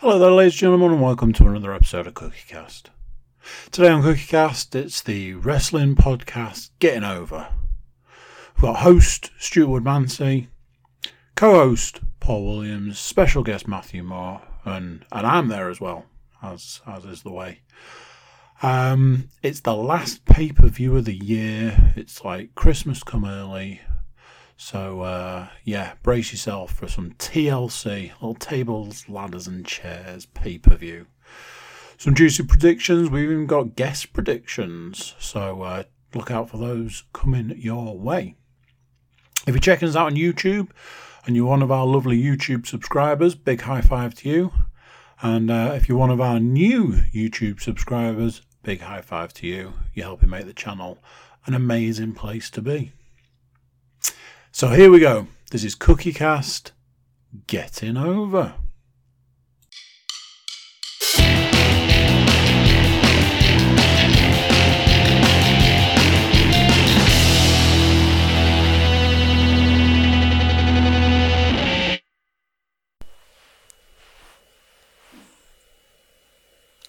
Hello there, ladies and gentlemen, and welcome to another episode of CookieCast. Today on CookieCast, it's the wrestling podcast Getting Over. We've got host Stuart Woodmansey, co-host Paul Williams, special guest Matthew Moore, and, and I'm there as well, as as is the way. Um, it's the last pay per view of the year. It's like Christmas come early. So, uh, yeah, brace yourself for some TLC, little tables, ladders, and chairs pay per view. Some juicy predictions. We've even got guest predictions. So, uh, look out for those coming your way. If you're checking us out on YouTube and you're one of our lovely YouTube subscribers, big high five to you. And uh, if you're one of our new YouTube subscribers, big high five to you. You're helping make the channel an amazing place to be. So here we go. This is Cookie Cast Getting Over.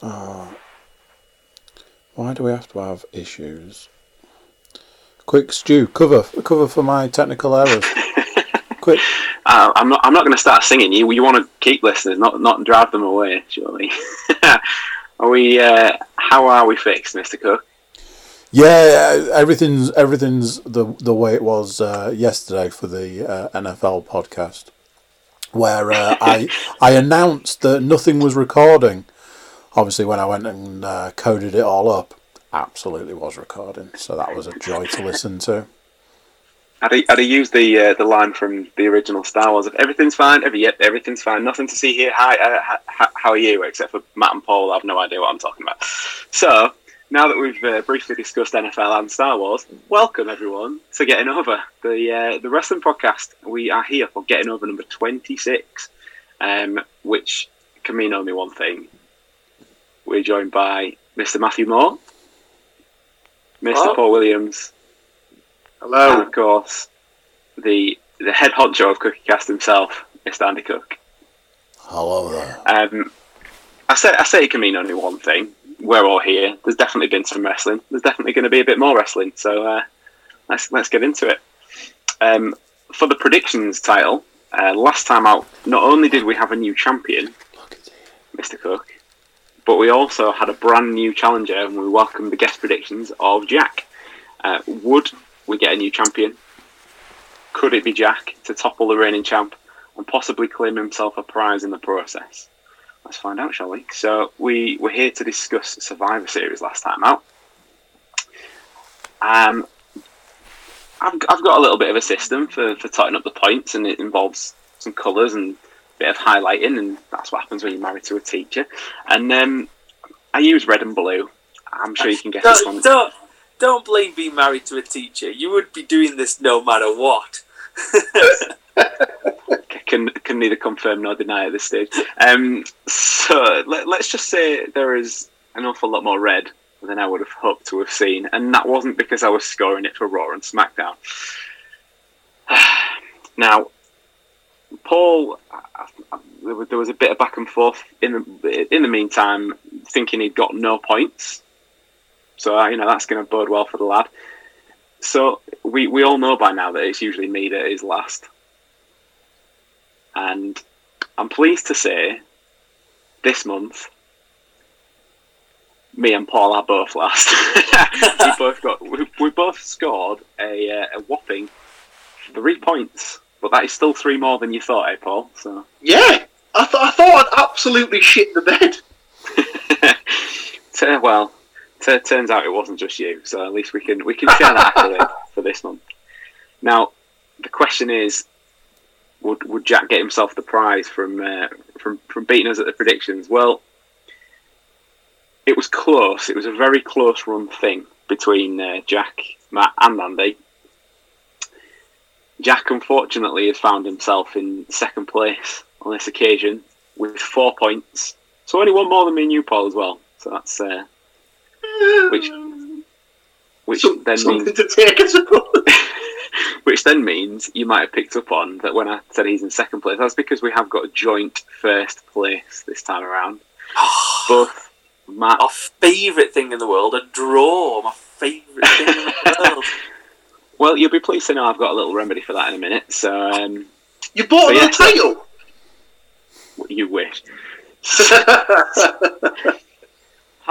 Ah. Why do we have to have issues? Quick, Stew, cover cover for my technical errors. Quick. Uh, I'm not. I'm not going to start singing. You. You want to keep listeners, not not drive them away. Surely. are we? Uh, how are we fixed, Mister Cook? Yeah, everything's everything's the the way it was uh, yesterday for the uh, NFL podcast, where uh, I I announced that nothing was recording. Obviously, when I went and uh, coded it all up, absolutely was recording. So that was a joy to listen to. I'd I'd used the uh, the line from the original Star Wars of everything's fine, every yep, everything's fine, nothing to see here. Hi, uh, how are you? Except for Matt and Paul, I have no idea what I'm talking about. So now that we've uh, briefly discussed NFL and Star Wars, welcome everyone to Getting Over the uh, the wrestling podcast. We are here for Getting Over number twenty six, um, which can mean only one thing. We're joined by Mr. Matthew Moore, Mr. Hello. Paul Williams, Hello. and of course, the the head honcho of CookieCast himself, Mr. Andy Cook. Hello there. Um, I say I say it can mean only one thing. We're all here. There's definitely been some wrestling. There's definitely going to be a bit more wrestling. So uh, let's let's get into it. Um, for the predictions title, uh, last time out, not only did we have a new champion, Mr. Cook, but we also had a brand new challenger, and we welcomed the guest predictions of Jack. Uh, would we get a new champion? Could it be Jack to topple the reigning champ and possibly claim himself a prize in the process? Let's find out, shall we? So we were here to discuss Survivor Series last time out. Um, I've, I've got a little bit of a system for, for totting up the points, and it involves some colours and bit of highlighting, and that's what happens when you're married to a teacher. And um, I use red and blue. I'm sure you can guess this one. don't don't blame being married to a teacher. You would be doing this no matter what. can can neither confirm nor deny at this stage. Um, so let, let's just say there is an awful lot more red than I would have hoped to have seen, and that wasn't because I was scoring it for Raw and SmackDown. now, Paul, there was- a bit of back and forth in the in the meantime, thinking he'd got no points. So uh, you know that's going to bode well for the lad. So we we all know by now that it's usually me that is last. And I'm pleased to say this month, me and Paul are both last. we both got we, we both scored a, uh, a whopping three points, but that is still three more than you thought, eh, Paul? So Yeah, I, th- I thought I'd absolutely shit the bed. t- well, t- turns out it wasn't just you. So at least we can we can share that accolade for this month. Now, the question is, would would Jack get himself the prize from uh, from from beating us at the predictions? Well, it was close. It was a very close run thing between uh, Jack, Matt, and Andy. Jack, unfortunately, has found himself in second place on this occasion with four points. So only one more than me and you, Paul, as well. So that's uh, which which Some- then something means to take, I suppose. which then means you might have picked up on that when I said he's in second place, that's because we have got a joint first place this time around. Both Matt. My favourite thing in the world, a draw. My favourite thing in the world. Well, you'll be pleased to know I've got a little remedy for that in a minute. So um, You bought another yeah. title. you wish.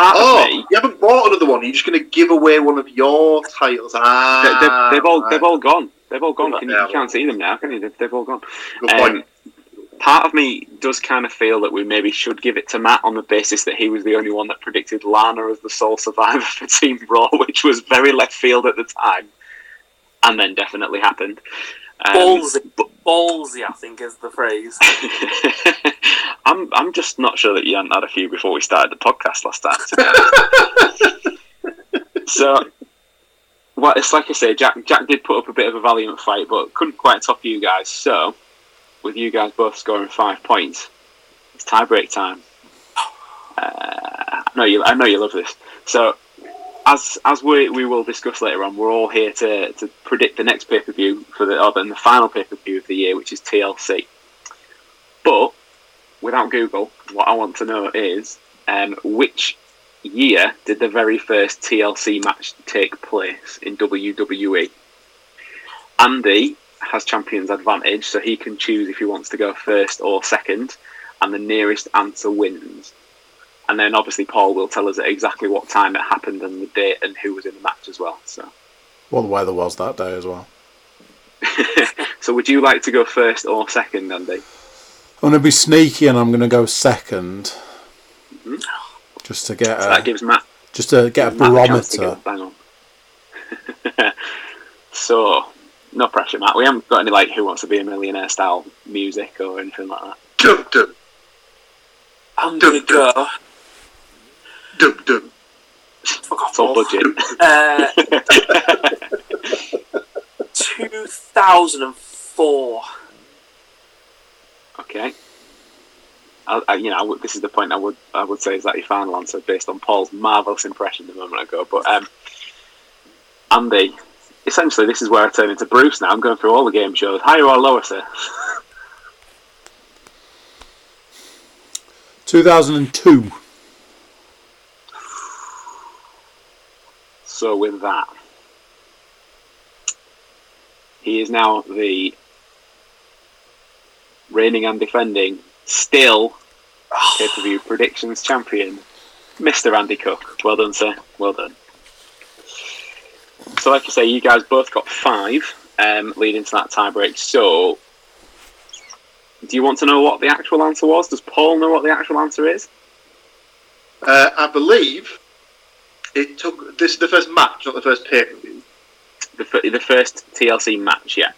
Oh, me, you haven't bought another one. You're just going to give away one of your titles. they, Ah, they've, they've all right. they've all gone. They've all gone. Can you, you can't see them now, can you? They've, they've all gone. Good point. Um, part of me does kind of feel that we maybe should give it to Matt on the basis that he was the only one that predicted Lana as the sole survivor for Team Raw, which was very left field at the time, and then definitely happened. Um, Ballsy. Ballsy, I think, is the phrase. I'm I'm just not sure that you hadn't had a few before we started the podcast last time. to be honest. so, well, it's like I say, Jack Jack did put up a bit of a valiant fight, but couldn't quite top you guys. So, with you guys both scoring five points, it's tie break time. Uh, I know you. I know you love this. So, as as we we will discuss later on, we're all here to, to predict the next pay per view for the or then the final pay per view of the year, which is TLC. But without Google, what I want to know is um, which year did the very first TLC match take place in WWE? Andy has champion's advantage, so he can choose if he wants to go first or second, and the nearest answer wins. And then obviously Paul will tell us at exactly what time it happened and the date and who was in the match as well. So, What the weather was that day as well. so would you like to go first or second, Andy? I'm going to be sneaky and I'm going to go 2nd Mhm. Just to get So a, that gives Matt just to get a Matt the barometer. bang on. so, no pressure, Matt. We haven't got any like "Who Wants to Be a Millionaire" style music or anything like that. Dum dum I'm gonna go. Dum dum. Fuck off, It's all budget. Uh, 2004. okay. I, I, you know, I would, this is the point I would I would say is that your final answer based on Paul's marvelous impression a moment ago. But um, Andy, essentially, this is where I turn into Bruce now. I'm going through all the game shows, higher or lower, sir. 2002. So with that, he is now the reigning and defending, still pay per view predictions champion, Mr. Andy Cook. Well done, sir. Well done. So, like I say, you guys both got five um, leading to that tie break. So, do you want to know what the actual answer was? Does Paul know what the actual answer is? Uh, I believe it took. This the first match, not the first pay per view. The, f- the first TLC match, yeah.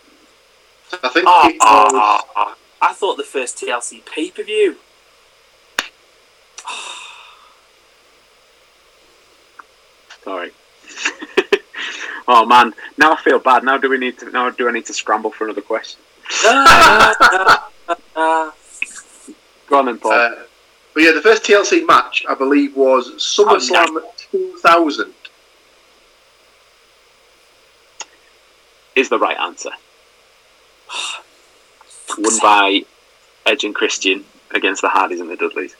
I think Ah, it was. ah, I thought the first TLC pay per view. Sorry. oh man, now I feel bad. Now do we need to? Now do I need to scramble for another question? Go on then, Paul. Uh, but yeah, the first TLC match I believe was SummerSlam 2000. is the right answer. Won by Edge and Christian against the Hardys and the Dudleys.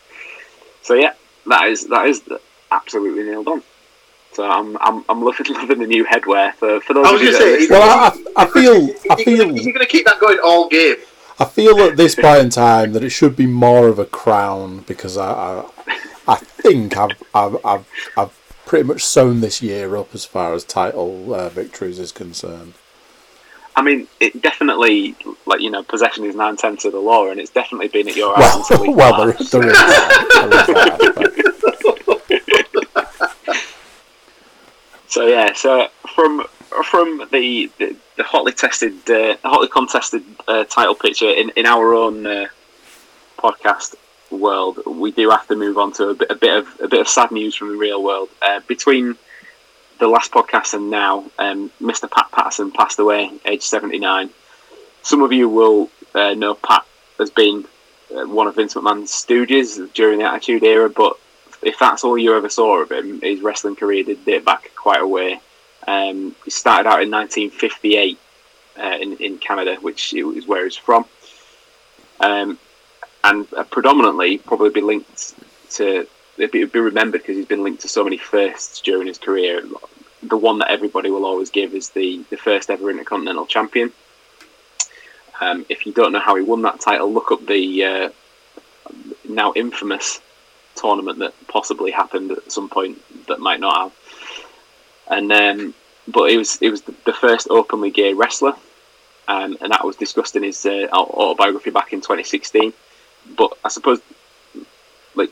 So yeah, that is that is absolutely nailed on. So I'm I'm I'm loving loving the new headwear for for those. I was of you gonna say. Well, I, I feel, I You're feel, going to keep that going all game. I feel at this point in time that it should be more of a crown because I, I, I think I've, I've, I've, I've pretty much sewn this year up as far as title uh, victories is concerned. I mean, it definitely like you know possession is nine tenths of the law, and it's definitely been at your house Well, well, there, there is that. There is that. So yeah, so from from the the, the hotly tested, uh, hotly contested uh, title picture in, in our own uh, podcast world, we do have to move on to a bit, a bit of a bit of sad news from the real world. Uh, between the last podcast and now, um, Mr. Pat Patterson passed away, age seventy nine. Some of you will uh, know Pat has been uh, one of Vince McMahon's stooges during the Attitude Era, but if that's all you ever saw of him, his wrestling career did date back quite a way. Um, he started out in 1958 uh, in in Canada, which is where he's from, um, and uh, predominantly probably be linked to. Be, be remembered because he's been linked to so many firsts during his career. The one that everybody will always give is the the first ever Intercontinental Champion. Um, if you don't know how he won that title, look up the uh, now infamous tournament that possibly happened at some point that might not have. And um, but it was it was the, first openly gay wrestler, um, and that was discussed in his uh, autobiography back in 2016. But I suppose, like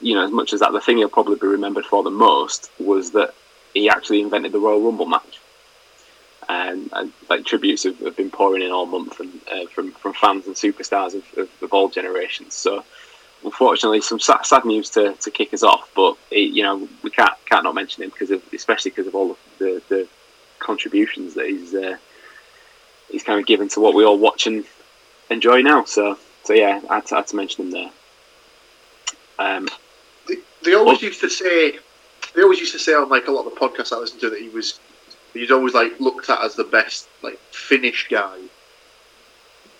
you know, as much as that, the thing he'll probably be remembered for the most was that he actually invented the Royal Rumble match. And, and like tributes have, have, been pouring in all month uh, from from fans and superstars of, of, of all generations. So unfortunately, some sad, sad news to, to kick us off. But it, you know, we can't can't not mention him because of especially because of all the, the contributions that he's uh, he's kind of given to what we all watch and enjoy now. So so yeah, I had to, I had to mention him there. Um, they, they always well, used to say they always used to say on like a lot of the podcasts I listened to that he was he's always like looked at as the best like finish guy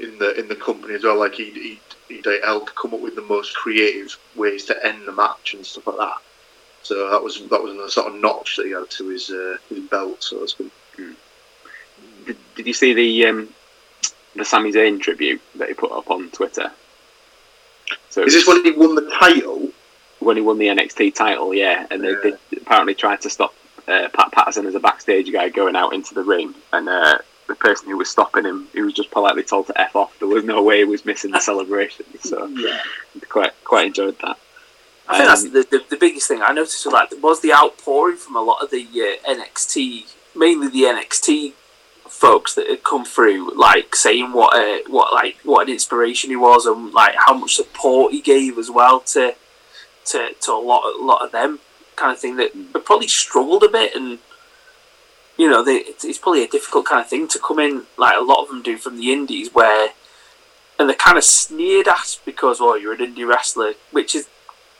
in the in the company as well. Like he he he'd help come up with the most creative ways to end the match and stuff like that. So that was that was a sort of notch that he had to his uh, his belt, so to speak. Mm. Did, did you see the um, the Sami Zayn tribute that he put up on Twitter? So is this when he won the title? When he won the NXT title, yeah, and yeah. They, they, apparently tried to stop uh, Pat Patterson as a backstage guy going out into the ring, and uh, the person who was stopping him, he was just politely told to f off. There was no way he was missing the celebration. So yeah, quite quite enjoyed that. I think um, that's the, the, the biggest thing I noticed was like was the outpouring from a lot of the uh, NXT, mainly the NXT folks that had come through, like saying what a, what like what an inspiration he was and like how much support he gave as well to to, to a lot a lot of them kind of thing that probably struggled a bit and you know, they, it's, probably a difficult kind of thing to come in, like a lot of them do from the indies, where and they're kind of sneered at because, oh, you're an indie wrestler, which is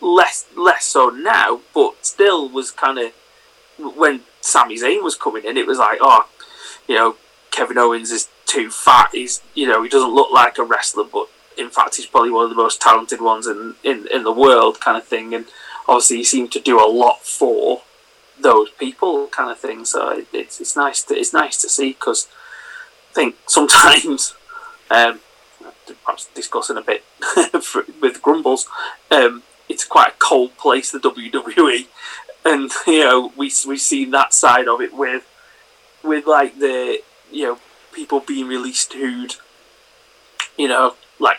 less less so now, but still was kind of when Sami Zayn was coming in, it was like, oh, you know, Kevin Owens is too fat. He's, you know, he doesn't look like a wrestler, but in fact, he's probably one of the most talented ones in in, in the world, kind of thing. And obviously, he seemed to do a lot for those people kind of thing. So it's it's nice to it's nice to see because I think sometimes um, perhaps discussing a bit with grumbles, um, it's quite a cold place the WWE, and you know we we've seen that side of it with with like the you know people being released who'd you know like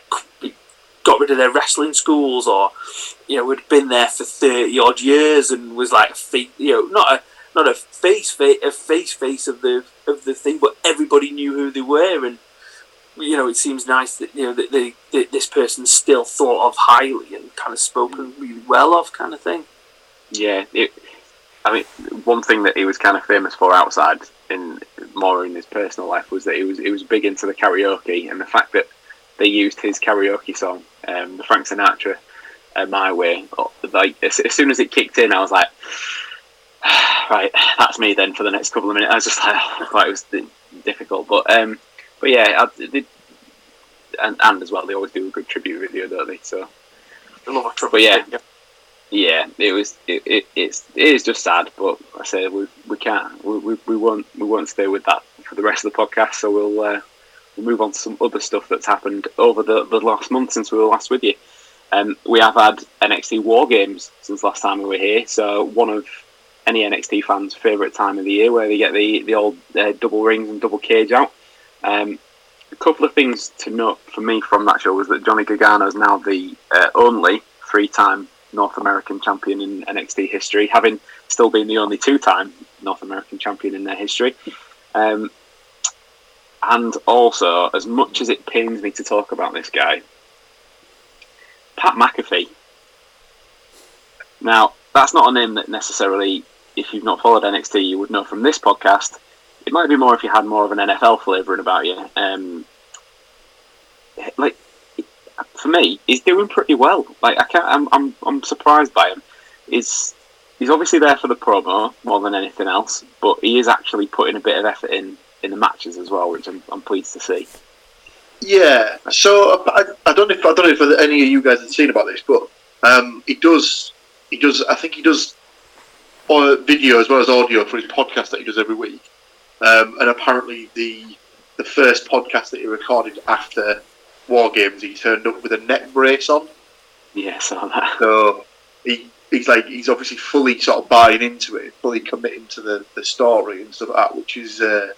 got rid of their wrestling schools or you know had been there for 30 odd years and was like you know not a not a face face a face face of the of the thing but everybody knew who they were and you know it seems nice that you know that, they, that this person's still thought of highly and kind of spoken really well of kind of thing. Yeah it, I mean one thing that he was kind of famous for outside in more in his personal life was that he was he was big into the karaoke and the fact that they used his karaoke song, um, the Frank Sinatra, uh, "My Way." Like as, as, soon as it kicked in, I was like, "Right, that's me." Then for the next couple of minutes, I was just like, oh, it was difficult, but um, but yeah, I, they, and and as well, they always do a good tribute video, don't they? So, but yeah. Yeah, it was. It, it, it's it is just sad, but I say we we can't we, we, we won't we won't stay with that for the rest of the podcast. So we'll uh, we'll move on to some other stuff that's happened over the, the last month since we were last with you. Um, we have had NXT War Games since last time we were here, so one of any NXT fans' favourite time of the year, where they get the the old uh, double rings and double cage out. Um, a couple of things to note for me from that show was that Johnny Gargano is now the uh, only three-time North American champion in NXT history, having still been the only two-time North American champion in their history. Um, and also, as much as it pains me to talk about this guy, Pat McAfee. Now, that's not a name that necessarily, if you've not followed NXT, you would know from this podcast. It might be more if you had more of an NFL flavouring about you. Um, like, for me, he's doing pretty well. Like, I can't. I'm. I'm. I'm surprised by him. He's. He's obviously there for the promo more than anything else, but he is actually putting a bit of effort in in the matches as well, which I'm, I'm pleased to see. Yeah. So I, I don't know if I don't know if any of you guys have seen about this, but um, he does he does I think he does uh, video as well as audio for his podcast that he does every week. Um, and apparently the the first podcast that he recorded after War Games, he turned up with a neck brace on. Yeah, saw that. So he he's like he's obviously fully sort of buying into it, fully committing to the, the story and stuff like that, which is uh,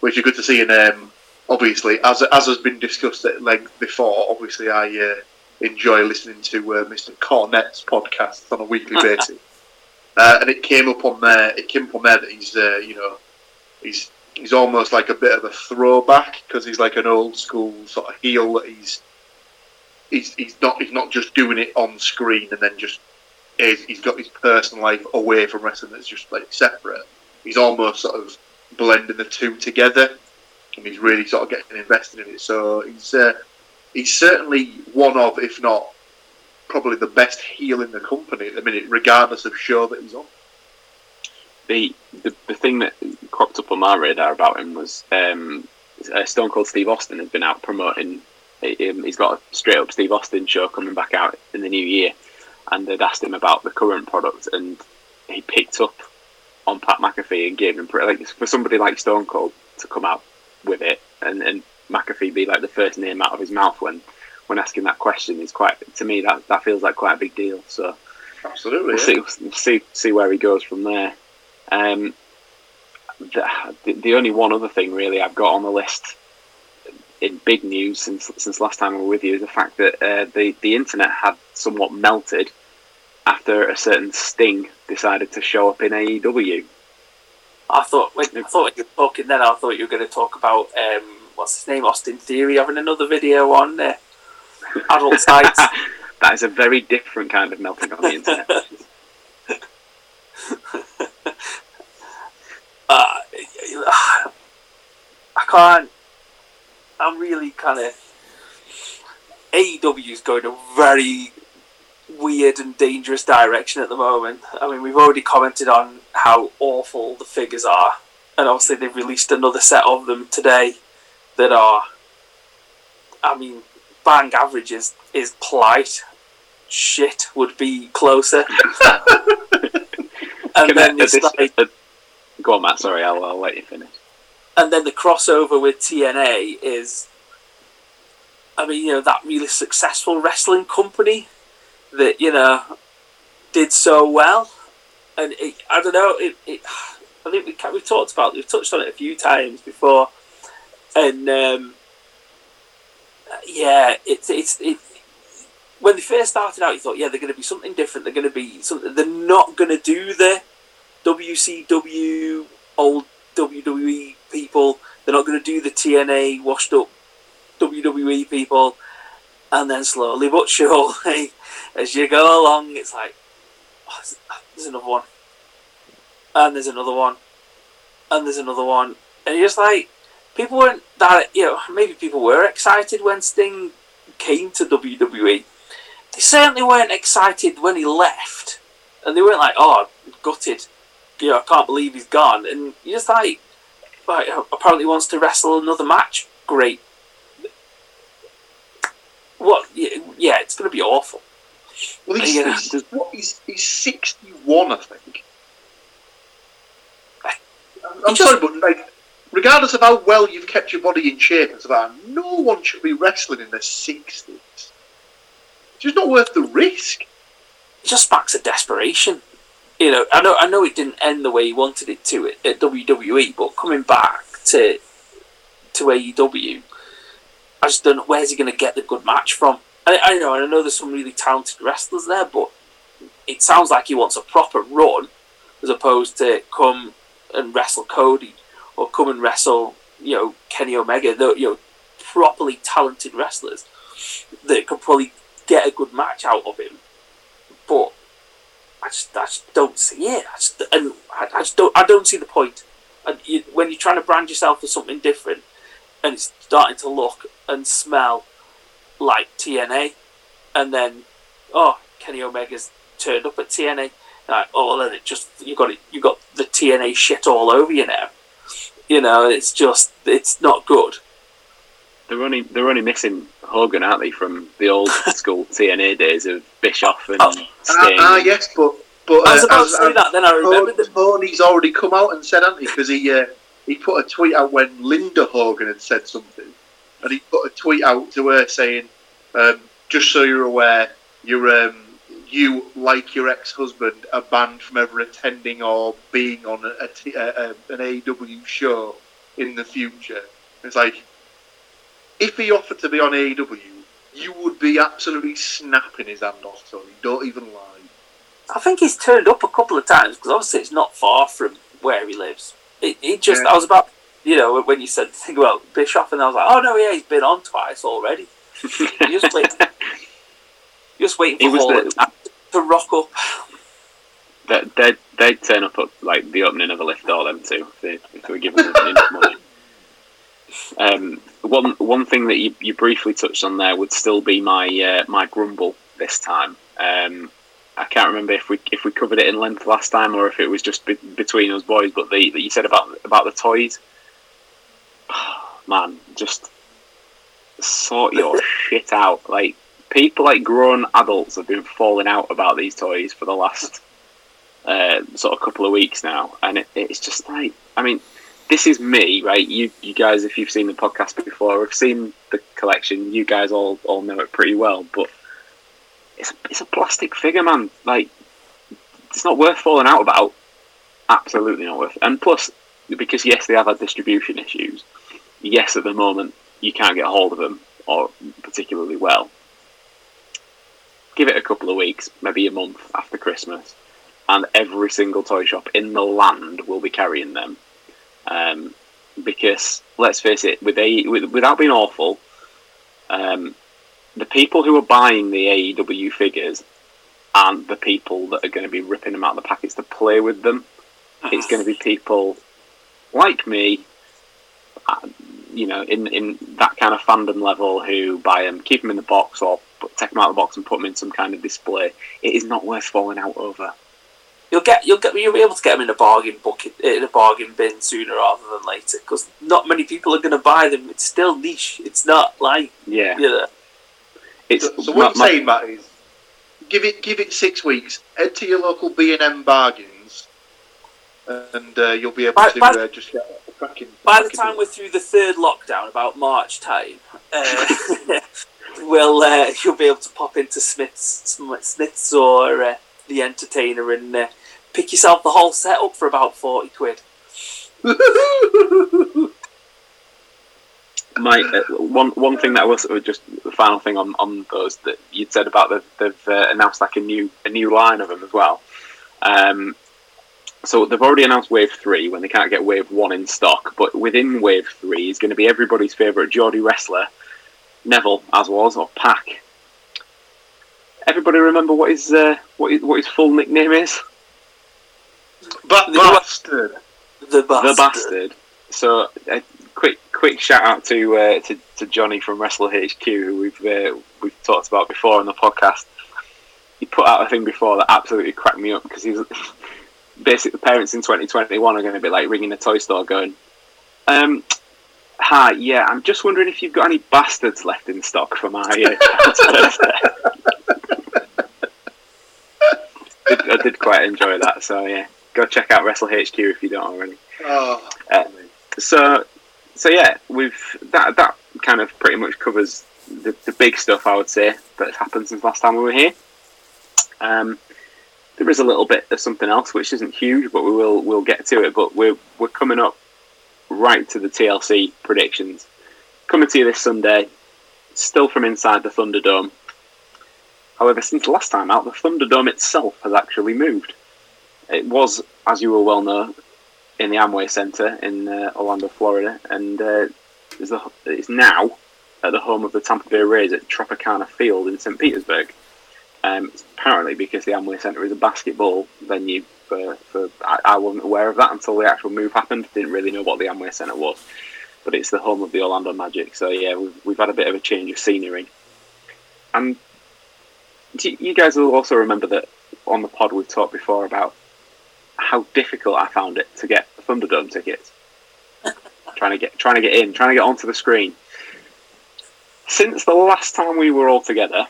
which is good to see. And um, obviously, as as has been discussed at length before, obviously I uh, enjoy listening to uh, Mr. Cornette's podcast on a weekly basis. Uh, and it came up on there. It came up on there that he's, uh, you know, he's he's almost like a bit of a throwback because he's like an old school sort of heel that he's he's he's not he's not just doing it on screen and then just he's, he's got his personal life away from wrestling that's just like separate. He's almost sort of blending the two together, and he's really sort of getting invested in it. So he's uh, he's certainly one of, if not probably the best heel in the company at the minute, regardless of show that he's on. The, the the thing that cropped up on my radar about him was um, uh, Stone Cold Steve Austin has been out promoting. Um, he's got a straight up Steve Austin show coming back out in the new year, and they'd asked him about the current product, and he picked up on Pat McAfee and gave him like for somebody like Stone Cold to come out with it, and, and McAfee be like the first name out of his mouth when when asking that question is quite to me that that feels like quite a big deal. So Absolutely. we'll see see see where he goes from there. Um, the, the only one other thing really I've got on the list in big news since since last time we were with you is the fact that uh, the the internet had somewhat melted after a certain Sting decided to show up in AEW. I thought when I thought you were talking then, I thought you were going to talk about um, what's his name, Austin Theory, having another video on uh, adult sites. that is a very different kind of melting on the internet. uh, I can't. I'm really kind of. AEW is going a very weird and dangerous direction at the moment. I mean, we've already commented on how awful the figures are, and obviously they've released another set of them today that are. I mean, bang average is, is polite. Shit would be closer. and Can then I- this- like, uh, go on, Matt. Sorry, I'll, I'll let you finish. and then the crossover with TNA is, I mean, you know, that really successful wrestling company that you know did so well, and it, I don't know, it, it I think we we've talked about we've touched on it a few times before, and um, yeah, it's it's it. When they first started out, you thought, yeah, they're going to be something different. They're going to be something. They're not going to do the WCW old WWE people. They're not going to do the TNA washed up WWE people. And then slowly but surely, as you go along, it's like, oh, there's- ah, there's another one. And there's another one. And there's another one. And you're just like, people weren't that, you know, maybe people were excited when Sting came to WWE. They certainly weren't excited when he left. And they weren't like, oh, gutted you know, I can't believe he's gone. And you're just like, like apparently wants to wrestle another match. Great. What? Yeah, it's going to be awful. Well, he's, Yeah. he's, he's, he's 61, I think. I'm, sorry, but like, regardless of how well you've kept your body in shape and like that, no one should be wrestling in their 60s. It's just not worth the risk. It just smacks of desperation. You know, I know, I know, it didn't end the way he wanted it to at, at WWE, but coming back to to AEW, I just don't know where's he going to get the good match from. I, I know, and I know there's some really talented wrestlers there, but it sounds like he wants a proper run as opposed to come and wrestle Cody or come and wrestle, you know, Kenny Omega. The, you know, properly talented wrestlers that could probably get a good match out of him. But I just, I just don't see it. I just, and I, I just don't, I don't see the point. And you, when you're trying to brand yourself as something different, and it's starting to look and smell like TNA, and then oh, Kenny Omega's turned up at TNA. Like, oh, well, then it just you got it, you got the TNA shit all over you now. You know, it's just it's not good. They're only they're only missing Hogan, aren't they, from the old school TNA days of Bischoff and Oh. Sting? Ah, ah, yes, but but I was uh, about as- to say as- that, then I remembered that. Tony's already come out and said, hasn't he? Because he uh, he put a tweet out when Linda Hogan had said something, and he put a tweet out to her saying, um, "Just so you're aware, you're um, you like your ex-husband are banned from ever attending or being on a, a t- a, a, an AEW show in the future." It's like if he offered to be on AEW, you would be absolutely snapping his hand off, Tony. Don't even lie. I think he's turned up a couple of times because obviously it's not far from where he lives. It, it just, Yeah. I was about, you know, when you said the thing about Bischoff, and I was like, oh no, yeah, he's been on twice already. You just wait, just waiting for Hall the, to rock up. they they'd, they'd turn up at like the opening of a lift door them too if they, if they were given enough money. Um, one one thing that you, you briefly touched on there would still be my uh, my grumble this time. Um, I can't remember if we if we covered it in length last time or if it was just be- between us boys. But the that you said about about the toys, man, just sort your shit out. Like people, like grown adults, have been falling out about these toys for the last uh, sort of couple of weeks now, and it, it's just like, I mean, this is me, right? You, you guys, if you've seen the podcast before, have seen the collection. You guys all, all know it pretty well, but it's it's a plastic figure, man. Like, it's not worth falling out about. Absolutely not worth. And plus, because yes, they have had distribution issues. Yes, at the moment you can't get a hold of them or particularly well. Give it a couple of weeks, maybe a month after Christmas, and every single toy shop in the land will be carrying them. Um, because let's face it, with a with, without being awful, um, the people who are buying the AEW figures aren't the people that are going to be ripping them out of the packets to play with them. It's going to be people like me, uh, you know, in in that kind of fandom level who buy them, keep them in the box, or take them out of the box and put them in some kind of display. It is not worth falling out over. You'll get, you'll get, you'll be able to get them in a bargain bucket, in a bargain bin sooner rather than later because not many people are going to buy them. It's still niche. It's not like Yeah, you know. it's So, so what my- you're saying, Matt, is give it give it six weeks. Head to your local B and M bargains, and uh, you'll be able By- to by- uh, just get cracking. By the time deal. we're through the third lockdown, about March time, uh, we'll uh, you'll be able to pop into Smiths, Smiths or uh, the Entertainer and uh, pick yourself the whole set up for about forty quid. my uh, one one thing that I was just the final thing on, on those that you'd said about the, they've uh, announced like a new a new line of them as well. Um, so they've already announced Wave Three when they can't get Wave One in stock, but within Wave Three is going to be everybody's favourite Geordie wrestler, Neville, as was or PAC. Everybody remember what his uh, what his, what his full nickname is? Ba- bastard. The bastard. the bastard. So a quick quick shout out to uh, to, to Johnny from Wrestle HQ, who we've uh, we've talked about before on the podcast. He put out a thing before that absolutely cracked me up because he's basically parents in 2021 are going to be like ringing the toy store going, um, "Hi, yeah, I'm just wondering if you've got any bastards left in stock for my uh, child's birthday." I did quite enjoy that, so yeah, go check out Wrestle HQ if you don't already. Oh, Uh, so so yeah we've that that kind of pretty much covers the, the big stuff i would say that's happened since last time we were here. Um, there is a little bit of something else which isn't huge but we will we'll get to it but we're we're coming up right to the tlc predictions coming to you this sunday still from inside the thunderdome however since last time out the thunderdome itself has actually moved it was as you will well know in the Amway Center in uh, Orlando, Florida, and uh, is the, it's now at the home of the Tampa Bay Rays at Tropicana Field in St. Petersburg. Um, apparently, because the Amway Center is a basketball venue, for, for I, I wasn't aware of that until the actual move happened. Didn't really know what the Amway Center was, but it's the home of the Orlando Magic. So yeah, we've, we've had a bit of a change of scenery, and you guys will also remember that on the pod we've talked before about how difficult I found it to get Thunderdome tickets. trying to get trying to get in, trying to get onto the screen. Since the last time we were all together,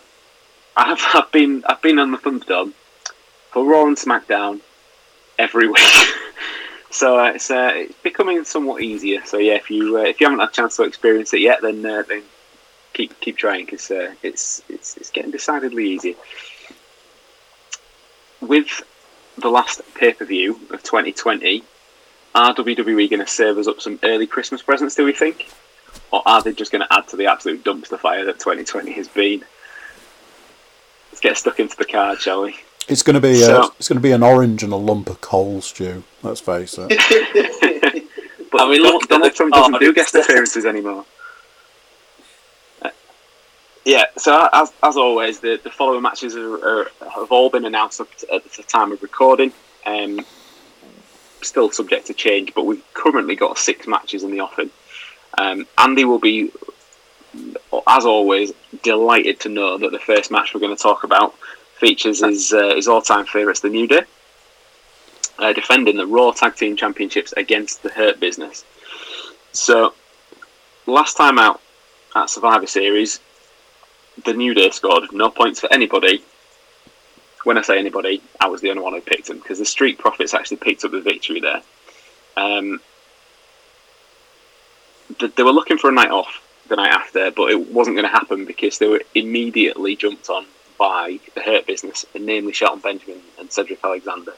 I've, I've been I've been on the Thunderdome for Raw and SmackDown every week. so uh, it's, uh, it's becoming somewhat easier. So yeah, if you uh, if you haven't had a chance to experience it yet, then uh, then keep keep trying because uh, it's it's it's getting decidedly easier. With the last pay per view of 2020, are WWE going to serve us up some early Christmas presents? Do we think, or are they just going to add to the absolute dumpster fire that 2020 has been? Let's get stuck into the car, shall we? It's going to be So- uh, it's going to be an orange and a lump of coal stew. Let's face it. But I mean, Donald, look Donald the Trump doesn't card, do guest appearances anymore. Uh, yeah, so as, as always, the, the following matches are, are, have all been announced up to, at the time of recording. Um, still subject to change, but we've currently got six matches in the offing. Um, Andy will be, as always, delighted to know that the first match we're going to talk about features his, uh, his all-time favourites, The New Day uh, defending the Raw Tag Team Championships against the Hurt Business. So, last time out at Survivor Series, the New Day scored no points for anybody. When I say anybody, I was the only one who picked them because the Street Profits actually picked up the victory there. Um, they were looking for a night off the night after, but it wasn't going to happen because they were immediately jumped on by the Hurt Business, namely Shelton Benjamin and Cedric Alexander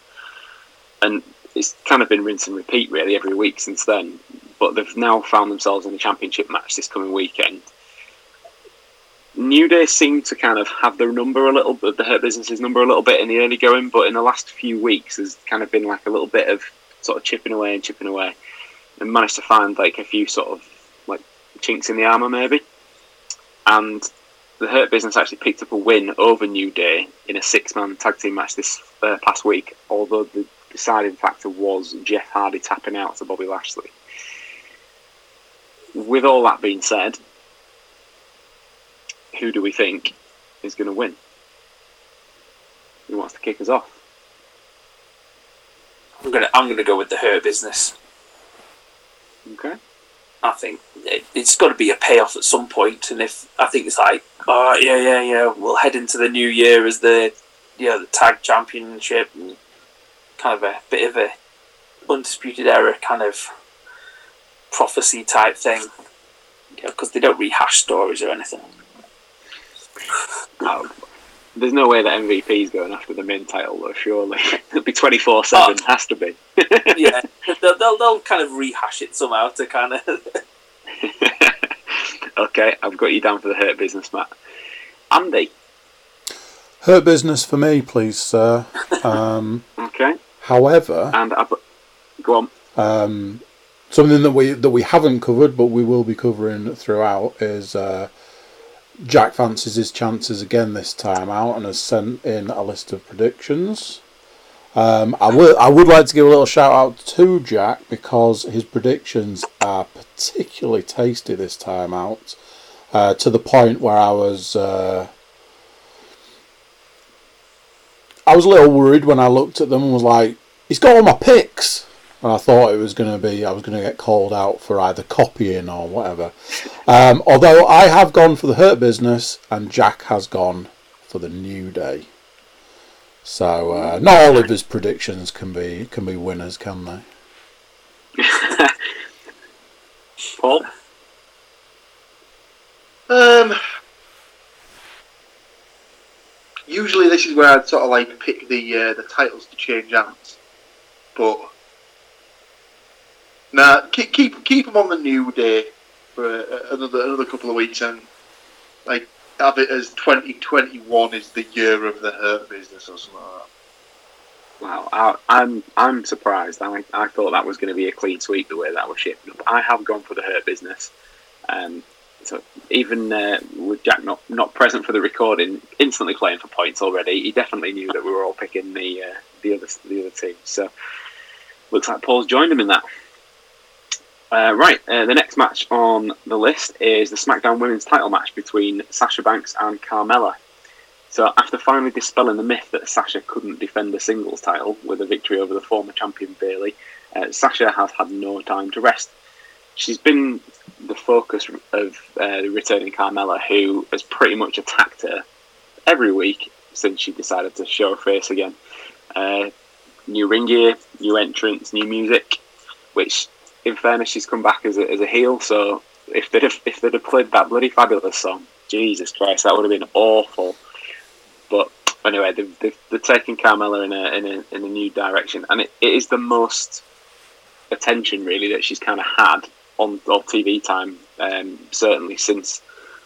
and it's kind of been rinse and repeat really every week since then. But they've now found themselves in a championship match this coming weekend. New Day seem to kind of have their number a little bit, the Hurt Business's number a little bit in the early going, but in the last few weeks, there's kind of been like a little bit of sort of chipping away and chipping away, and managed to find like a few sort of chinks in the armor maybe. And the Hurt Business actually picked up a win over New Day in a six-man tag team match this uh, past week, although the deciding factor was Jeff Hardy tapping out to Bobby Lashley. With all that being said, who do we think is going to win? Who wants to kick us off? I'm gonna I'm gonna go with the Hurt Business. Okay. I think it, it's got to be a payoff at some point, and if I think it's like, oh yeah, yeah, yeah, we'll head into the new year as the, you know, the tag championship, and kind of a bit of a undisputed era kind of prophecy type thing, because they don't rehash stories or anything. Oh, there's no way that MVP is going after the main title, though. Surely it'll be twenty four seven. Has to be. yeah, they'll, they'll they'll kind of rehash it somehow to kind of. okay, I've got you down for the Hurt Business, Matt. Andy. Hurt business for me, please, sir. Um, Okay, however, and I've, go on. um, something that we that we haven't covered, but we will be covering throughout, is uh, Jack fancies his chances again this time out and has sent in a list of predictions. Um, I would I would like to give a little shout out to Jack because his predictions are particularly tasty this time out, uh, to the point where I was. Uh, I was a little worried when I looked at them and was like, he's got all my picks. And I thought it was going to be, I was going to get called out for either copying or whatever. Um, although I have gone for the Hurt Business and Jack has gone for the New Day. So uh, not all of his predictions can be can be winners, can they? Paul. Um, usually this is where I'd sort of like pick the uh, the titles to change out, but nah, keep keep keep them on the new day for another another couple of weeks and like have it as twenty twenty one is the year of the hurt business or something like that. Wow, I, I'm I'm surprised. I I thought that was going to be a clean sweep the way that was shaping up. I have gone for the Hurt Business. Um, so even uh, with Jack not, not present for the recording, instantly playing for points already, he definitely knew that we were all picking the uh, the other the other team. So looks like Paul's joined him in that. Uh, right, uh, the next match on the list is the SmackDown Women's Title match between Sasha Banks and Carmella. So after finally dispelling the myth that Sasha couldn't defend the singles title with a victory over the former champion Bayley, uh, Sasha has had no time to rest. she's been the focus of uh, the returning Carmella, who has pretty much attacked her every week since she decided to show her face again. Uh, new ring gear, new entrance, new music, which, in fairness, she's come back as a, as a heel. So if they'd have, if they'd have played that bloody fabulous song, Jesus Christ, that would have been awful. But anyway, they've, they've, they're taking Carmella in a, in a in a new direction, and it, it is the most attention really that she's kind of had on, on TV time, um, certainly since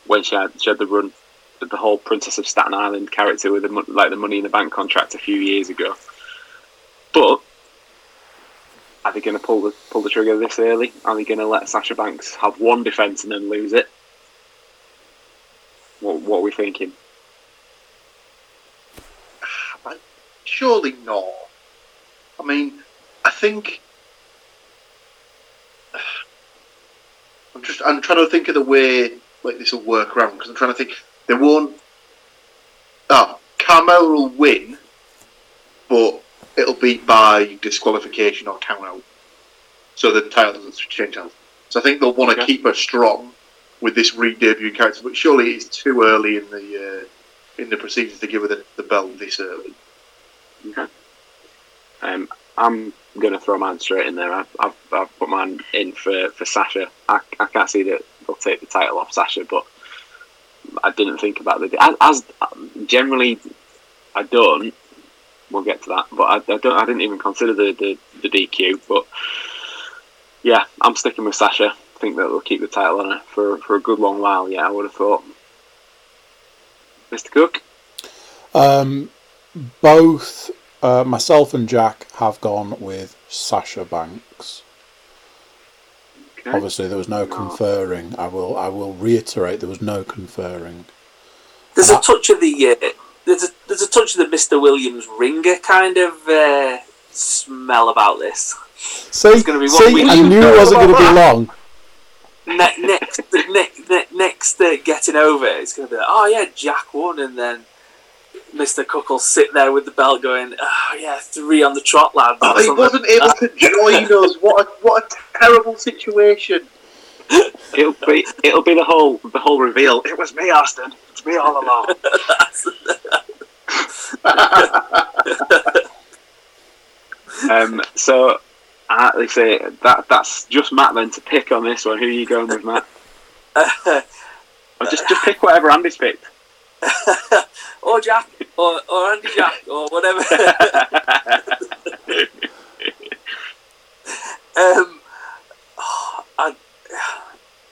when she had she had the run the whole Princess of Staten Island character with the like the Money in the Bank contract a few years ago. But are they going to pull the pull the trigger this early? Are they going to let Sasha Banks have one defense and then lose it? What what are we thinking? Surely not. I mean, I think I'm just I'm trying to think of the way like this will work around because I'm trying to think they won't. Ah, oh, Carmella will win, but it'll be by disqualification or count out. So the title doesn't change hands. So I think they'll want to keep her strong with this re-debut character, but surely it's too early in the uh, in the proceedings to give her the, the belt this early. Okay. Um, I'm going to throw mine straight in there. I've, I've, I've put mine in for, for Sasha. I, I can't see that they'll take the title off Sasha, but I didn't think about the as, as generally I don't. We'll get to that, but I, I don't. I didn't even consider the, the, the DQ. But yeah, I'm sticking with Sasha. I think that they'll keep the title on her for, for a good long while. Yeah, I would have thought. Mr. Cook. Um, both uh, myself and Jack have gone with Sasha Banks. Okay. Obviously, there was no conferring. I will. I will reiterate there was no conferring. There's a touch of the uh, there's a there's a touch of the Mr. Williams ringer kind of uh, smell about this. See, gonna be one see, we- I knew it wasn't going to be long. Ne- next, next, next, next uh, getting over, it's going to be like, oh yeah, Jack won, and then Mr. Cook will sit there with the belt going, oh yeah, three on the trot, lad. Oh, he wasn't able to join us. What a, what a terrible situation. It'll be it'll be the whole the whole reveal. It was me, Austin. It's me all along. um, so I they say that that's just Matt then to pick on this one. Who are you going with, Matt? Or just just pick whatever Andy's picked. or Jack, or, or Andy Jack, or whatever. um, I,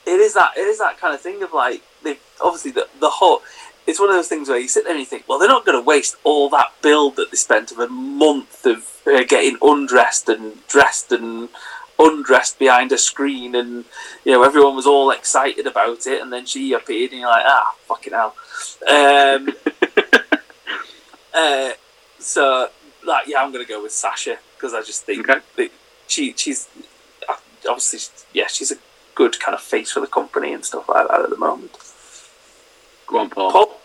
it is that it is that kind of thing of like they obviously the the whole. It's one of those things where you sit there and you think, well, they're not going to waste all that build that they spent of a month of uh, getting undressed and dressed and undressed behind a screen, and you know everyone was all excited about it, and then she appeared, and you're like, ah, fucking hell. Um, uh, so, like, yeah, I'm going to go with Sasha because I just think Okay. that she she's uh, obviously yeah she's a good kind of face for the company and stuff like that at the moment. Go on, Paul. Paul,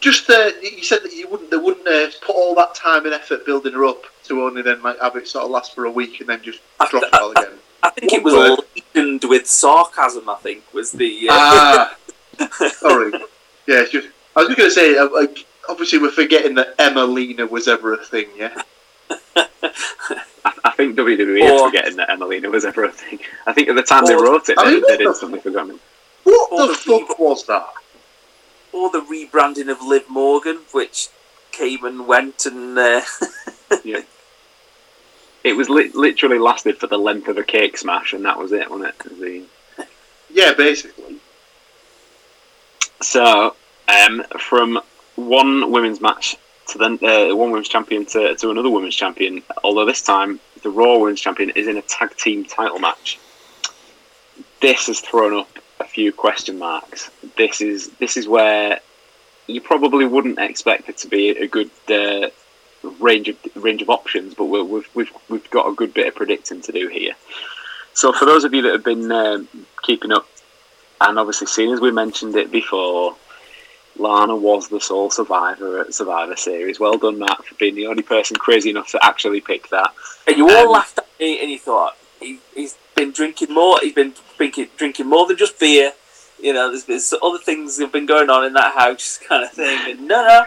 Just uh, you said that you wouldn't, they wouldn't uh, put all that time and effort building her up to only then like, have it sort of last for a week and then just I- drop it all again. I think it was What laden with sarcasm. I think was the uh, Ah, sorry. Yeah, it's just I was just going to say. Uh, like, obviously, we're forgetting that Emmalina was ever a thing. Yeah. I, I think WWE is forgetting that Emmalina was ever a thing. I think at the time they wrote it, I they, mean, what they'd the- instantly forgotten. What the the fuck was that? or the rebranding of Liv Morgan, which came and went and uh, It was li- literally lasted for the length of a cake smash, and that was it, wasn't it? The, Yeah, basically. So, um, from one women's match to then uh, one women's champion to, to another women's champion, although this time the Raw women's champion is in a tag team title match. This has thrown up a few question marks. This is this is where you probably wouldn't expect it to be a good uh, range of range of options, but we're, we've we've we've got a good bit of predicting to do here. So, for those of you that have been um, keeping up and obviously, seeing as we mentioned it before, Lana was the sole survivor at Survivor Series. Well done, Matt, for being the only person crazy enough to actually pick that. and you all Um, laughed at me and you thought he, he's been drinking more. He's been drinking drinking more than just beer. You know, there's, there's other things that have been going on in that house, kind of thing. And no, no,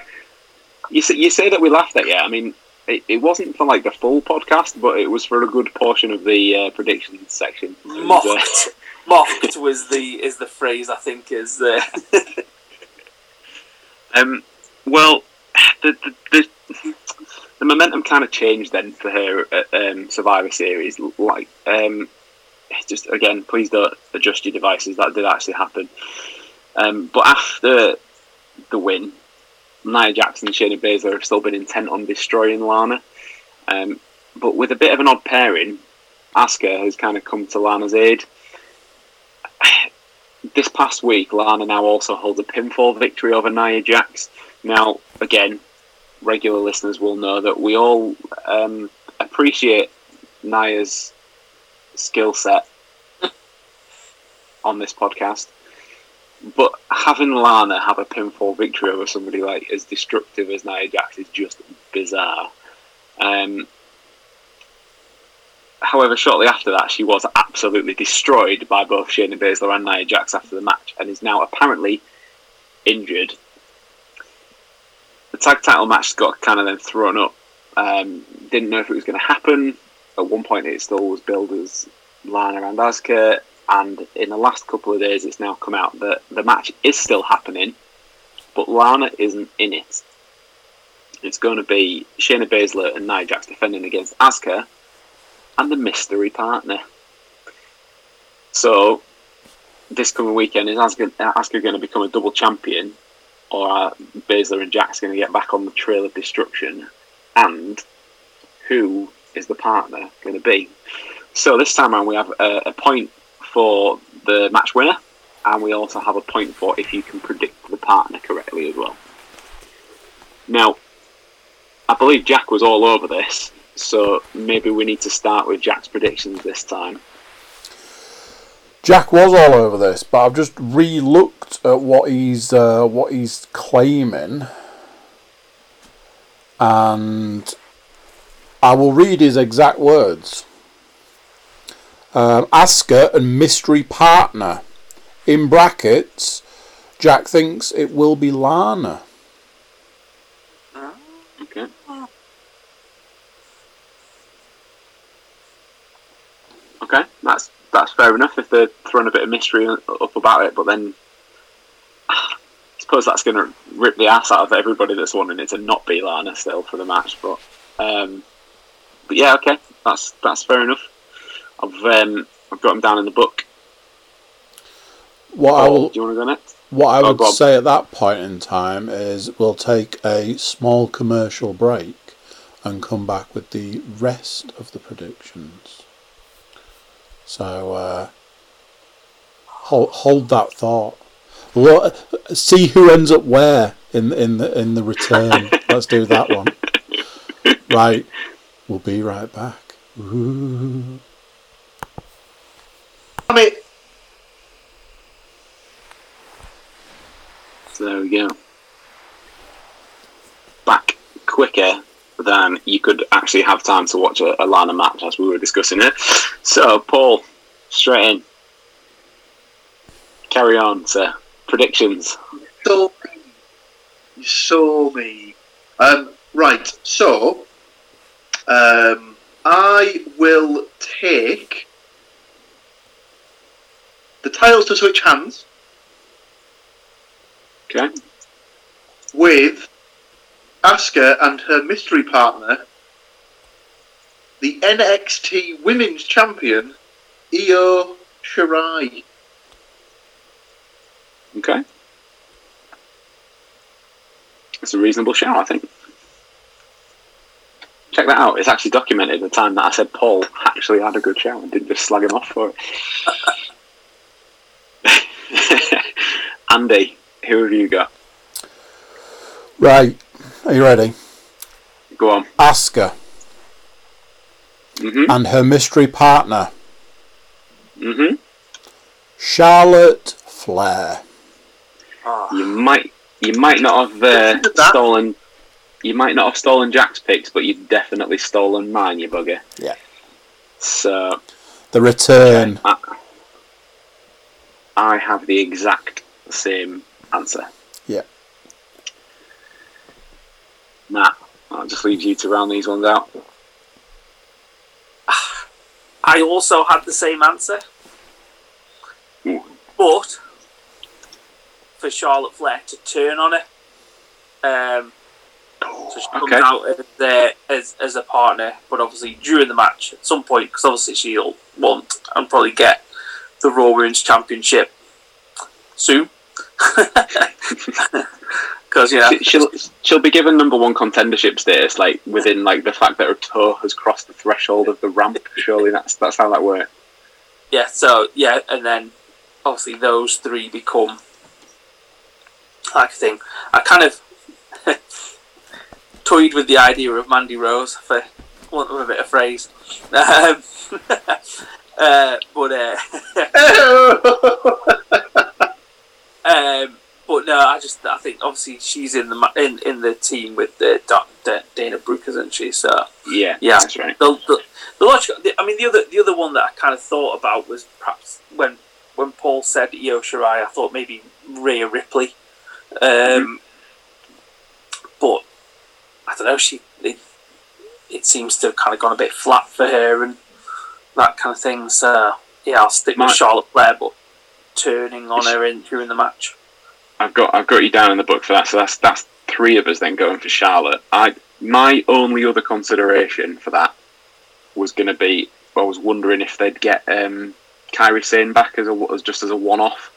You say, you say that we laughed at you. I mean, it, it wasn't for like the full podcast, but it was for a good portion of the uh, predictions section. Uh, mocked. mocked was the is the phrase I think is uh, Um, well, the, the, the, the momentum kind of changed then for her at um, Survivor Series. Like, um, just again, please don't adjust your devices. That did actually happen. Um, but after the win, Nia Jackson and Shayna Baszler have still been intent on destroying Lana. Um, but with a bit of an odd pairing, Asuka has kind of come to Lana's aid. This past week, Lana now also holds a pinfall victory over Nia Jax. Now, again, regular listeners will know that we all um, appreciate Nia's skill set on this podcast. But having Lana have a pinfall victory over somebody like as destructive as Nia Jax is just bizarre. Um, however, shortly after that, she was absolutely destroyed by both Shayna Baszler and Nia Jax after the match, and is now apparently injured. The tag title match got kind of then thrown up. Um, didn't know if it was going to happen. At one point, it still was billed as Lana and Asuka, and in the last couple of days, it's now come out that the match is still happening, but Lana isn't in it. It's going to be Shayna Baszler and Nia Jax defending against Asuka and the mystery partner. So, this coming weekend, is Asuka, Asuka going to become a double champion, or are Baszler and Jax going to get back on the trail of destruction? And who is the partner going to be? So, this time around, we have a, a point for the match winner, and we also have a point for if you can predict the partner correctly as well. Now, I believe Jack was all over this, so maybe we need to start with Jack's predictions this time. Jack was all over this, but I've just re-looked at what he's uh, what he's claiming, and I will read his exact words. Um, Asuka and mystery partner. In brackets, Jack thinks it will be Lana. Okay. Okay, that's that's fair enough if they're throwing a bit of mystery up about it, but then I suppose that's going to rip the ass out of everybody that's wanting it to not be Lana still for the match. But um, but yeah, okay, that's that's fair enough. I've um, I've got them down in the book. What I will do you want to go next? What I Oh, would say at that point in time is we'll take a small commercial break and come back with the rest of the predictions. So uh, hold hold that thought. Well, see who ends up where in in the in the return. Let's do that one. Right, we'll be right back. Ooh. I mean, So there we go. Back quicker than you could actually have time to watch a, a Lana match as we were discussing it. So, Paul, straight in. Carry on, sir. Predictions. so mean. so mean. Um, right, so um, I will take the titles to switch hands Okay. with Asuka and her mystery partner, the NXT Women's Champion, Io Shirai. Okay. It's a reasonable shout, I think. Check that out. It's actually documented the time that I said Paul actually had a good shout and didn't just slag him off for it. Andy, who have you got? Right, are you ready? Go on. Asuka Mhm. and her mystery partner, Mhm. Charlotte Flair. Oh, You might you might not have uh, Look that. stolen you might not have stolen Jack's picks, but you've definitely stolen mine, you bugger. Yeah. So The return. I, I have the exact same answer. Yeah. Matt, I'll just leave you to round these ones out. I also had the same answer, Ooh. but for Charlotte Flair to turn on it, um, so she comes Okay. out as, uh, as as a partner, but obviously during the match at some point, because obviously she'll want and probably get the Raw Women's Championship soon. Because yeah, She, she'll she'll be given number one contendership status, like within like the fact that her toe has crossed the threshold of the ramp. Surely that's that's how that works. yeah, so yeah, and then obviously those three become like a thing. I kind of toyed with the idea of Mandy Rose for want of a bit of phrase, um, uh, but uh, um, but no, I just I think obviously she's in the in in the team with uh, Da- Dana Brooke, isn't she? So Yeah, Yeah. that's right. the, the, the logical, the, I mean, the other the other one that I kind of thought about was perhaps when when Paul said Io Shirai, I thought maybe Rhea Ripley, um, but I don't know. She it, it seems to have kind of gone a bit flat for her and that kind of thing. So yeah, I'll stick with Charlotte Flair, but turning on her in during the match. I've got I've got you down in the book for that. So that's that's three of us then going for Charlotte. I my only other consideration for that was going to be I was wondering if they'd get um, Kairi Sane back as a as just as a one off.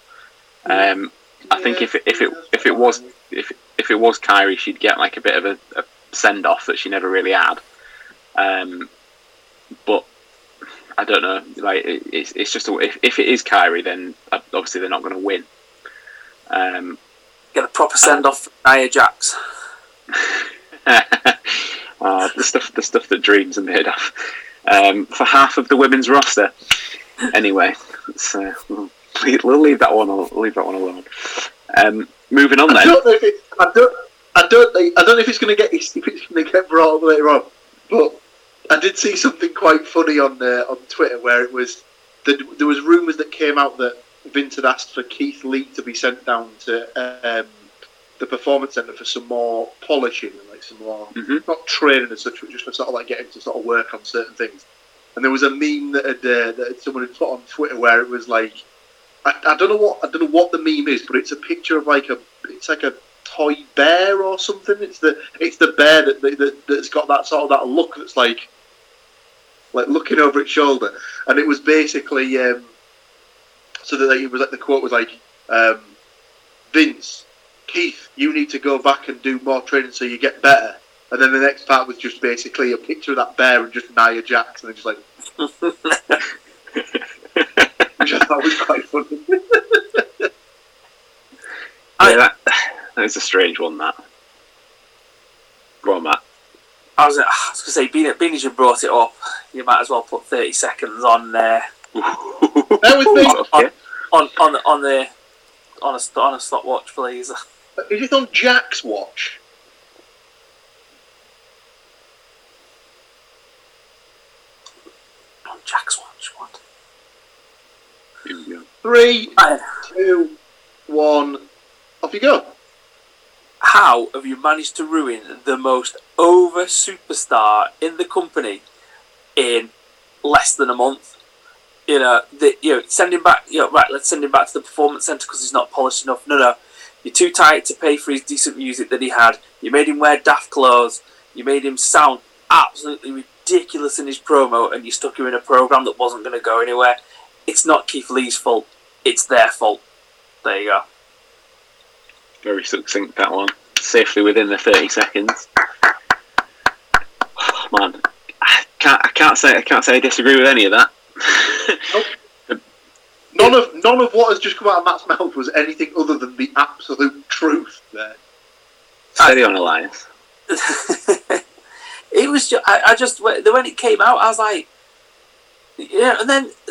Um, I think if it, if it if it was if if it was Kairi, she'd get like a bit of a, a send off that she never really had. Um, but I don't know. Like it, it's it's just a, if if it is Kairi, then uh, obviously they're not going to win. Um, Get a proper send off for Nia Jax. uh, the stuff the stuff that dreams are made of. Um, for half of the women's roster. Anyway, let's, uh, we'll leave, we'll leave that one. al- Leave that one alone. Um, moving on I then. don't know if it, I don't I don't I don't know if it's going to get if it's going to get brought up later on, but I did see something quite funny on uh, on Twitter where it was that there was rumours that came out that Vince had asked for Keith Lee to be sent down to um, the performance centre for some more polishing and like some more Mhm. not training as such, but just for sort of like getting to sort of work on certain things. And there was a meme that had, uh, that someone had put on Twitter where it was like I, I don't know what I don't know what the meme is, but it's a picture of like a it's like a toy bear or something. It's the it's the bear that, that that's got that sort of that look that's like like looking over its shoulder, and it was basically um, so that it was like the quote was like um, Vince, Keith, you need to go back and do more training so you get better. And then the next part was just basically a picture of that bear and just Nia Jax, and they're just like which I thought was quite funny. Yeah, that, that is a strange one. That. Go on, Matt. I was, I was going to say, being, being as you brought it up, you might as well put 30 seconds on there. That was me. Okay. on on the on the on a on a stopwatch, please. Is it on Jack's watch? On Jack's watch. What? Here we go. Three, Uh, two, one. Off you go. How have you managed to ruin the most over superstar in the company in less than a month? You know, the, you know, send him back. You know, right? Let's send him back to the performance center because he's not polished enough. No, no, you're too tight to pay for his decent music that he had. You made him wear daft clothes. You made him sound absolutely ridiculous in his promo, and you stuck him in a program that wasn't going to go anywhere. It's not Keith Lee's fault. It's their fault. There you go. Very succinct that one. Safely within the thirty seconds. Oh, man, I can't. I can't say. I can't say I disagree with any of that. None of none of what has just come out of Matt's mouth was anything other than the absolute truth. There. Steady on, Elias. it was just, I, I just when when it came out, I was like, yeah. And then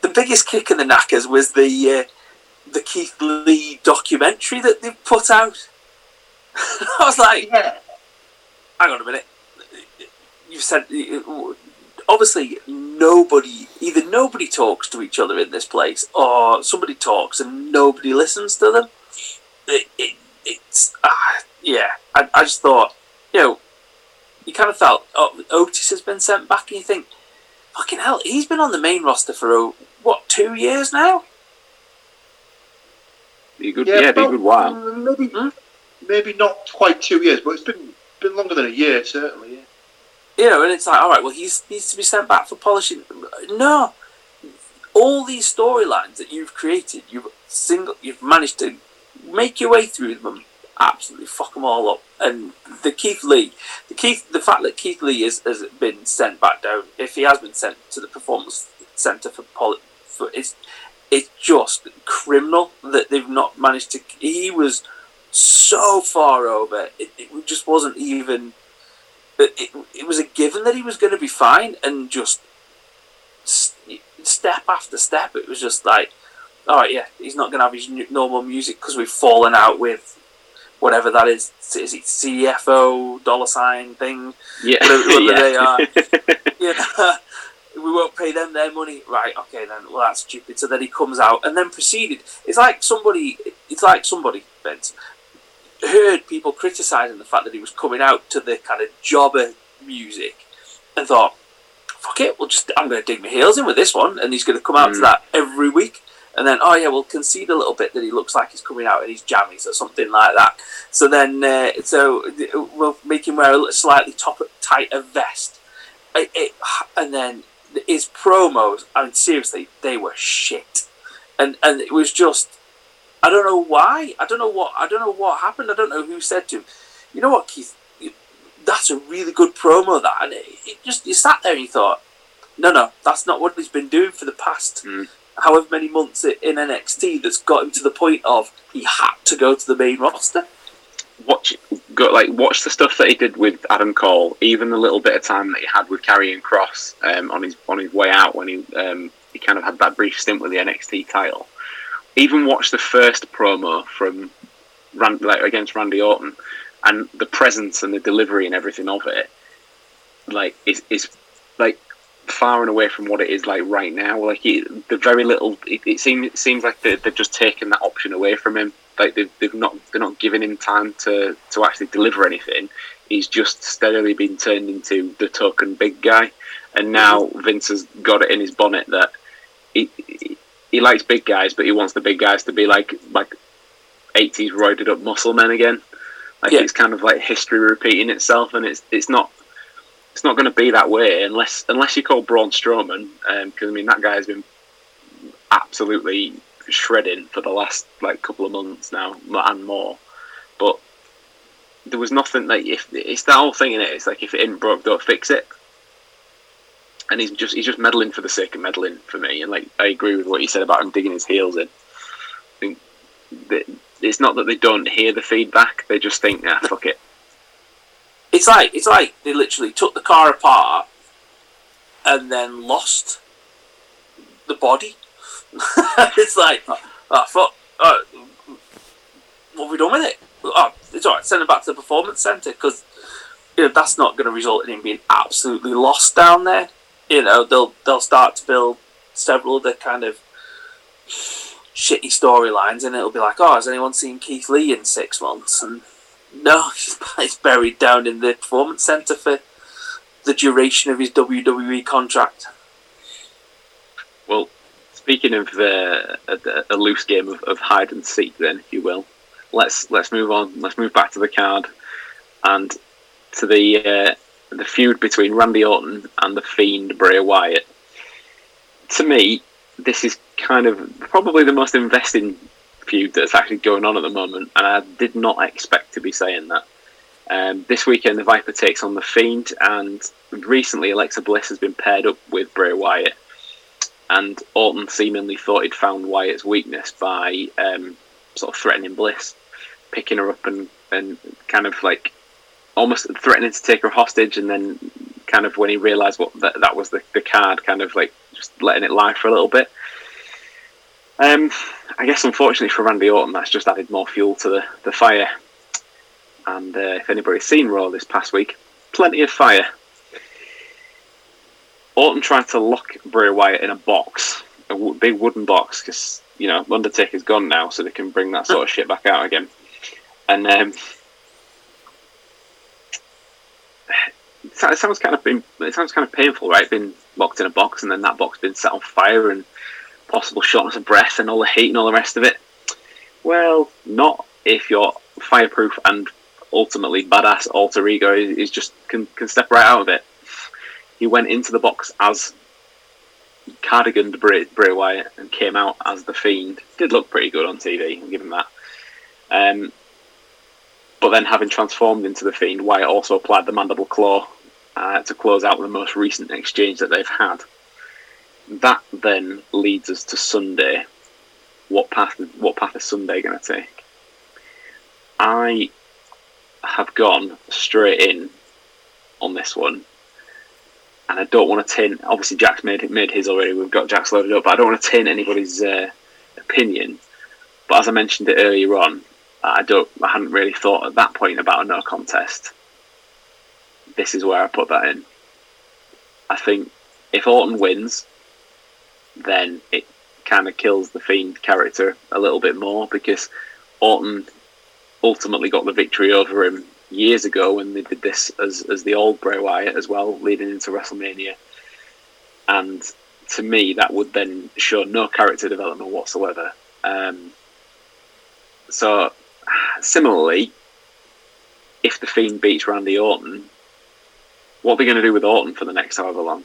the biggest kick in the knackers was the uh, the Keith Lee documentary that they put out. I was like, Yeah. hang on a minute. You said obviously nobody, either nobody talks to each other in this place, or somebody talks and nobody listens to them. It, it, it's uh, yeah. I, I just thought, you know, you kind of felt oh, Otis has been sent back, and you think, fucking hell, he's been on the main roster for oh, what two years now. Be a good, yeah, yeah be a good while. Maybe, hmm? maybe not quite two years, but it's been been longer than a year, certainly. Yeah. You know, and it's like, all right, well, he needs to be sent back for polishing. No, all these storylines that you've created, you've single, you've managed to make your way through them, absolutely fuck them all up. And the Keith Lee, the Keith, the fact that Keith Lee is, has been sent back down, if he has been sent to the performance centre for, poly, for it's it's just criminal that they've not managed to. He was so far over, it, it just wasn't even it, it was a given that he was going to be fine, and just step after step, it was just like, all right, yeah, he's not going to have his normal music because we've fallen out with whatever that is. Is it CFO dollar sign thing? Yeah, whatever, yeah. they are. yeah, we won't pay them their money. Right? Okay, then. Well, that's stupid. So then he comes out and then proceeded. It's like somebody. It's like somebody, Vince, heard people criticising the fact that he was coming out to the kind of jobber music and thought, fuck it, we'll just, I'm going to dig my heels in with this one. And he's going to come out mm. to that every week. And then, oh yeah, we'll concede a little bit that he looks like he's coming out in his jammies or something like that. So then, uh, so we'll make him wear a slightly top tighter vest. It, it, and then his promos, I mean, seriously, they were shit. And and it was just I don't know why. I don't know what. I don't know what happened. I don't know who said to him. You know what, Keith? That's a really good promo. That and it, it just you sat there and you thought, no, no, that's not what he's been doing for the past mm. however many months in NXT. That's got him to the point of he had to go to the main roster. Watch, go like watch the stuff that he did with Adam Cole. Even the little bit of time that he had with Karrion Kross um, on his on his way out when he um, he kind of had that brief stint with the NXT title even watch the first promo from Rand, like against Randy Orton, and the presence and the delivery and everything of it, like is is like far and away from what it is like right now. Like the very little, it, it seems it seems like they, they've just taken that option away from him. Like they've, they've not they're not giving him time to to actually deliver anything. He's just steadily been turned into the token big guy, and now Vince has got it in his bonnet that he, he likes big guys, but he wants the big guys to be like like eighties roided up muscle men again. Like yeah. it's kind of like history repeating itself, and it's it's not it's not going to be that way unless unless you call Braun Strowman, because um, I mean that guy has been absolutely shredding for the last like couple of months now and more. But there was nothing like if it's that whole thing in it. It's like if it ain't broke, don't fix it and he's just he's just meddling for the sake of meddling for me. And like I agree with what you said about him digging his heels in. I think that it's not that they don't hear the feedback; they just think, "Ah, fuck it." It's like it's like they literally took the car apart and then lost the body. it's like, oh, fuck. Oh, what have we done with it? Oh, it's alright. Send it back to the performance centre because you know, that's not going to result in him being absolutely lost down there you know they'll they'll start to build several other kind of shitty storylines, and it'll be like, oh, has anyone seen Keith Lee in six months? And no, he's buried down in the performance center for the duration of his WWE contract. Speaking of uh, a, a, loose game of, of hide and seek, then if you will, let's let's move on. Let's move back to the card and to the uh, the feud between Randy Orton and the Fiend Bray Wyatt. To me, this is kind of probably the most investing feud that's actually going on at the moment, and I did not expect to be saying that. Um, this weekend, the Viper takes on the Fiend, and recently Alexa Bliss has been paired up with Bray Wyatt, and Orton seemingly thought he'd found Wyatt's weakness by um, sort of threatening Bliss, picking her up and, and kind of like almost threatening to take her hostage, and then kind of when he realised what that, that was the, the card, kind of like just letting it lie for a little bit. Um, I guess unfortunately for Randy Orton, that's just added more fuel to the, the fire. And uh, if anybody's seen Raw this past week, plenty of fire. Orton tried to lock Bray Wyatt in a box, a w- big wooden box, because you know Undertaker's gone now, so they can bring that sort of shit back out again. And um, it sounds kind of been, it sounds kind of painful, right? Being locked in a box and then that box being set on fire and possible shortness of breath and all the heat and all the rest of it. Well, not if you're fireproof and ultimately badass alter ego is, is just can, can step right out of it. He went into the box as cardigan Bray, Bray Wyatt and came out as the Fiend. Did look pretty good on TV, I'll give him that. Um, but then, having transformed into the Fiend, Wyatt also applied the Mandible Claw uh, to close out the most recent exchange that they've had. That then leads us to Sunday. What path? What path is Sunday going to take? I have gone straight in on this one, and I don't want to taint. Obviously, Jack's made made his already. We've got Jack's loaded up, but I don't want to taint anybody's uh, opinion. But as I mentioned it earlier on, I don't. I hadn't really thought at that point about a no contest. This is where I put that in. I think if Orton wins, then it kind of kills the Fiend character a little bit more because Orton ultimately got the victory over him years ago when they did this as, as the old Bray Wyatt as well, leading into WrestleMania. And to me, that would then show no character development whatsoever. Um, so, similarly, if the Fiend beats Randy Orton, what are they going to do with Orton for the next however long?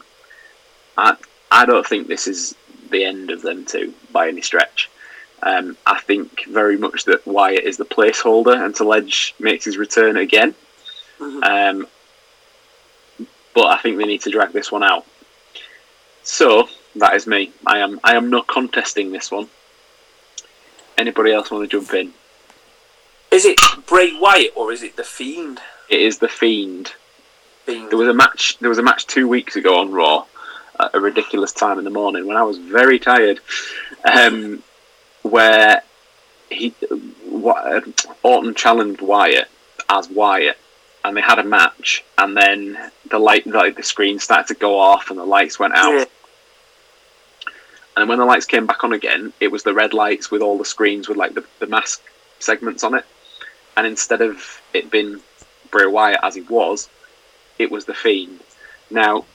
I, I don't think this is the end of them two by any stretch. Um, I think very much that Wyatt is the placeholder until Edge makes his return again. Mhm. Um, but I think they need to drag this one out. So that is me. I am I am not contesting this one. Anybody else want to jump in? Is it Bray Wyatt or is it the Fiend? It is the Fiend. Fiend. There was a match. There was a match two weeks ago on Raw, at a ridiculous time in the morning when I was very tired, um, where he Orton challenged Wyatt as Wyatt, and they had a match, and then the light, like the screen started to go off, and the lights went out. Yeah. And when the lights came back on again, it was the red lights with all the screens with like the, the mask segments on it. And instead of it being Bray Wyatt as he was, it was the Fiend. Now,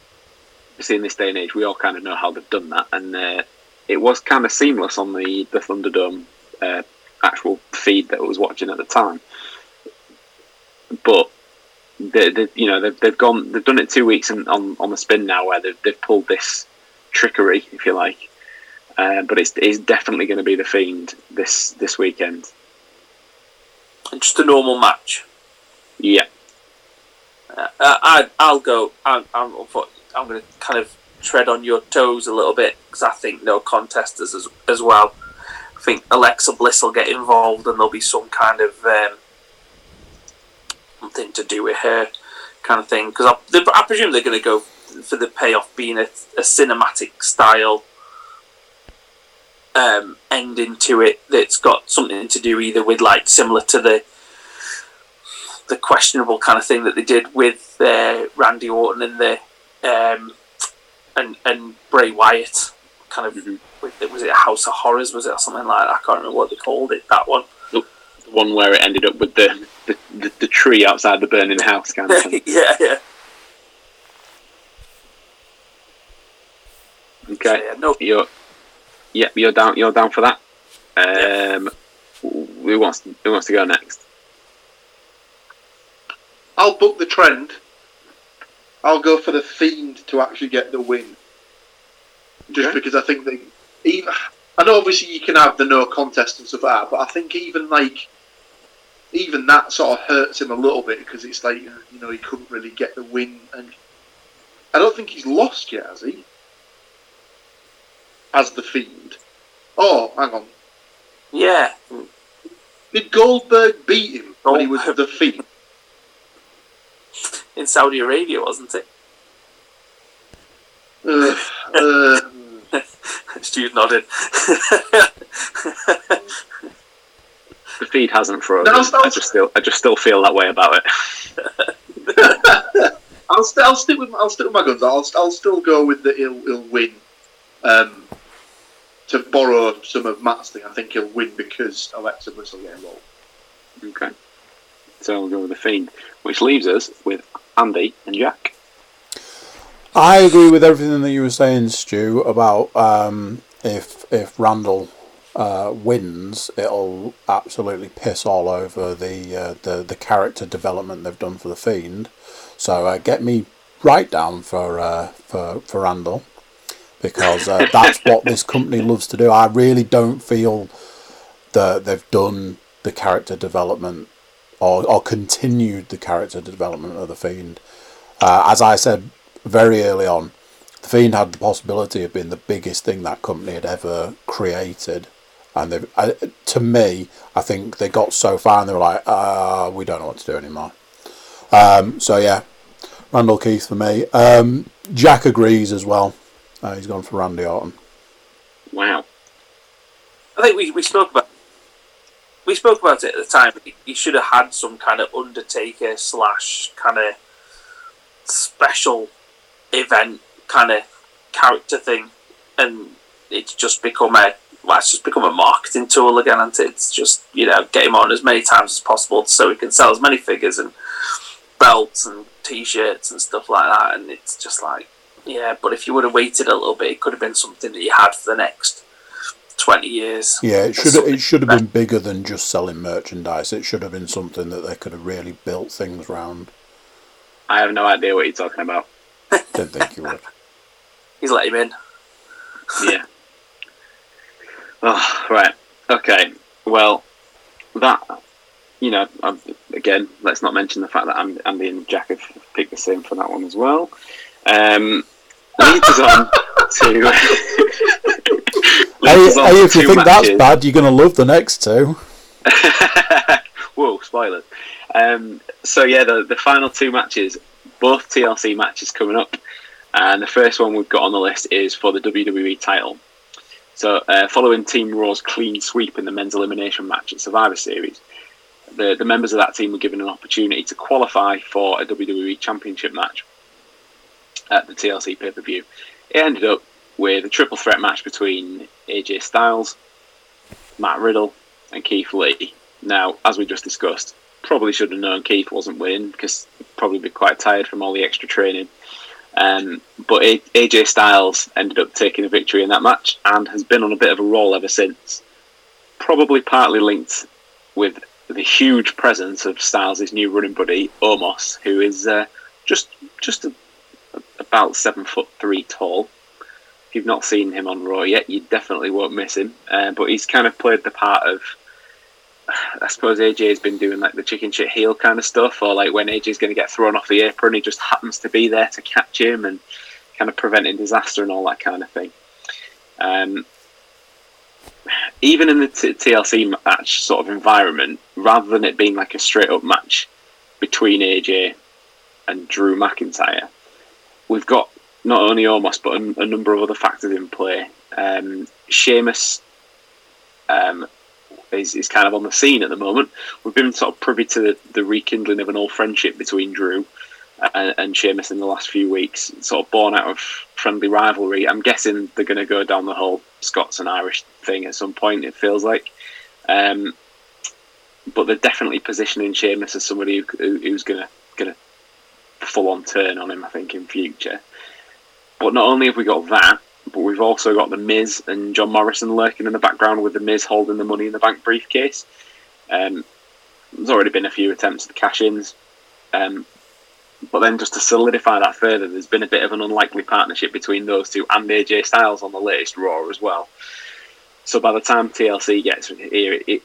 obviously in this day and age, we all kind of know how they've done that, and uh, it was kind of seamless on the the Thunderdome uh, actual feed that I was watching at the time. But they, they, you know, they've, they've gone, they've done it two weeks in, on on the spin now, where they've, they've pulled this trickery, if you like. Uh, but it's, it's definitely going to be the Fiend this this weekend. And just a normal match. Yeah, Uh, I, I'll go. I'm, I'm, I'm going to kind of tread on your toes a little bit because I think no contesters as, as well. I think Alexa Bliss will get involved and there'll be some kind of um, something to do with her kind of thing. Because I, I presume they're going to go for the payoff being a, a cinematic style um, ending to it that's got something to do either with like similar to the the questionable kind of thing that they did with uh, Randy Orton and the um, and and Bray Wyatt, kind of Mhm. was it House of Horrors? Was it or something like that? I can't remember what they called it. That one. the one where it ended up with the the, the, the tree outside the burning house kind of thing. yeah, yeah. Okay, yeah. No, you're yeah, you're down. You're down for that. Um, who wants who wants to go next? I'll book the trend. I'll go for the Fiend to actually get the win. Just Okay. because I think they even I know obviously you can have the no contest and stuff like that, but I think even like even that sort of hurts him a little bit because it's like you know he couldn't really get the win, and I don't think he's lost yet, has he? As the Fiend. Oh, hang on. yeah. Did Goldberg beat him when he was Goldberg. the Fiend? In Saudi Arabia, wasn't it? Uh, uh, Stu's nodded. The feed hasn't frozen. No, it's not- I just still I just still feel that way about it. I'll, st- I'll stick with I'll stick with my guns. I'll, I'll still go with the he'll, he'll win. Um, to borrow some of Matt's thing, I think he'll win because Alexa Bliss will get involved. Okay. So we'll go with the Fiend, which leaves us with Andy and Jack. I agree with everything that you were saying, Stu, about um, if if Randall uh, wins, it'll absolutely piss all over the, uh, the the character development they've done for the Fiend. So uh, get me right down for uh, for for Randall because uh, that's what this company loves to do. I really don't feel that they've done the character development or, or continued the character development of the Fiend. Uh, as I said very early on, the Fiend had the possibility of being the biggest thing that company had ever created. And they, uh, to me, I think they got so far and they were like, uh, we don't know what to do anymore. Um, so yeah, Randall Keith for me. Um, Jack agrees as well. Uh, he's gone for Randy Orton. Wow. I think we, we spoke about we spoke about it at the time. He, should have had some kind of Undertaker slash kind of special event kind of character thing, and it's just become a well, it's just become a marketing tool again, and it? it's just you know get him on as many times as possible so he can sell as many figures and belts and t-shirts and stuff like that, and it's just like yeah, but if you would have waited a little bit, it could have been something that you had for the next twenty years. Yeah, it should it should have been bigger than just selling merchandise. It should have been something that they could have really built things around. I have no idea what you're talking about. Didn't think you would. He's let him in. Yeah. oh, right. Okay. Well, that you know, um, again, let's not mention the fact that Andy and Jack have picked the same for that one as well. Um, leads us on to. Hey, leads us on hey, if you think that's bad, you're going to love the next two. Whoa, spoilers. Um, so yeah, the the final two matches, both TLC matches coming up, and the first one we've got on the list is for the WWE title. So uh, following Team Raw's clean sweep in the men's elimination match at Survivor Series, the the members of that team were given an opportunity to qualify for a WWE Championship match at the TLC pay per view. It ended up with a triple threat match between AJ Styles, Matt Riddle, and Keith Lee. Now, as we just discussed, probably should have known Keith wasn't winning because probably be quite tired from all the extra training. Um, but AJ Styles ended up taking a victory in that match and has been on a bit of a roll ever since. Probably partly linked with the huge presence of Styles' new running buddy Omos, who is uh, just just a, about seven foot three tall. If you've not seen him on Raw yet, you definitely won't miss him. Uh, but he's kind of played the part of, I suppose AJ has been doing like the chicken shit heel kind of stuff, or like when AJ's going to get thrown off the apron, he just happens to be there to catch him and kind of preventing disaster and all that kind of thing. Um, even in the t- TLC match sort of environment, rather than it being like a straight up match between AJ and Drew McIntyre, we've got not only Omos but a, a number of other factors in play. Um, Sheamus um, is, is kind of on the scene at the moment. We've been sort of privy to the, the rekindling of an old friendship between Drew and, and Sheamus in the last few weeks, sort of born out of friendly rivalry. I'm guessing they're going to go down the whole Scots and Irish thing at some point. It feels like. Um, but they're definitely positioning Sheamus as somebody who, who's going to going to full on turn on him. I think in future. But not only have we got that, but we've also got the Miz and John Morrison lurking in the background with the Miz holding the Money in the Bank briefcase. Um, there's already been a few attempts at the cash-ins, um, but then just to solidify that further, there's been a bit of an unlikely partnership between those two and AJ Styles on the latest Raw as well. So by the time TLC gets here, it, it,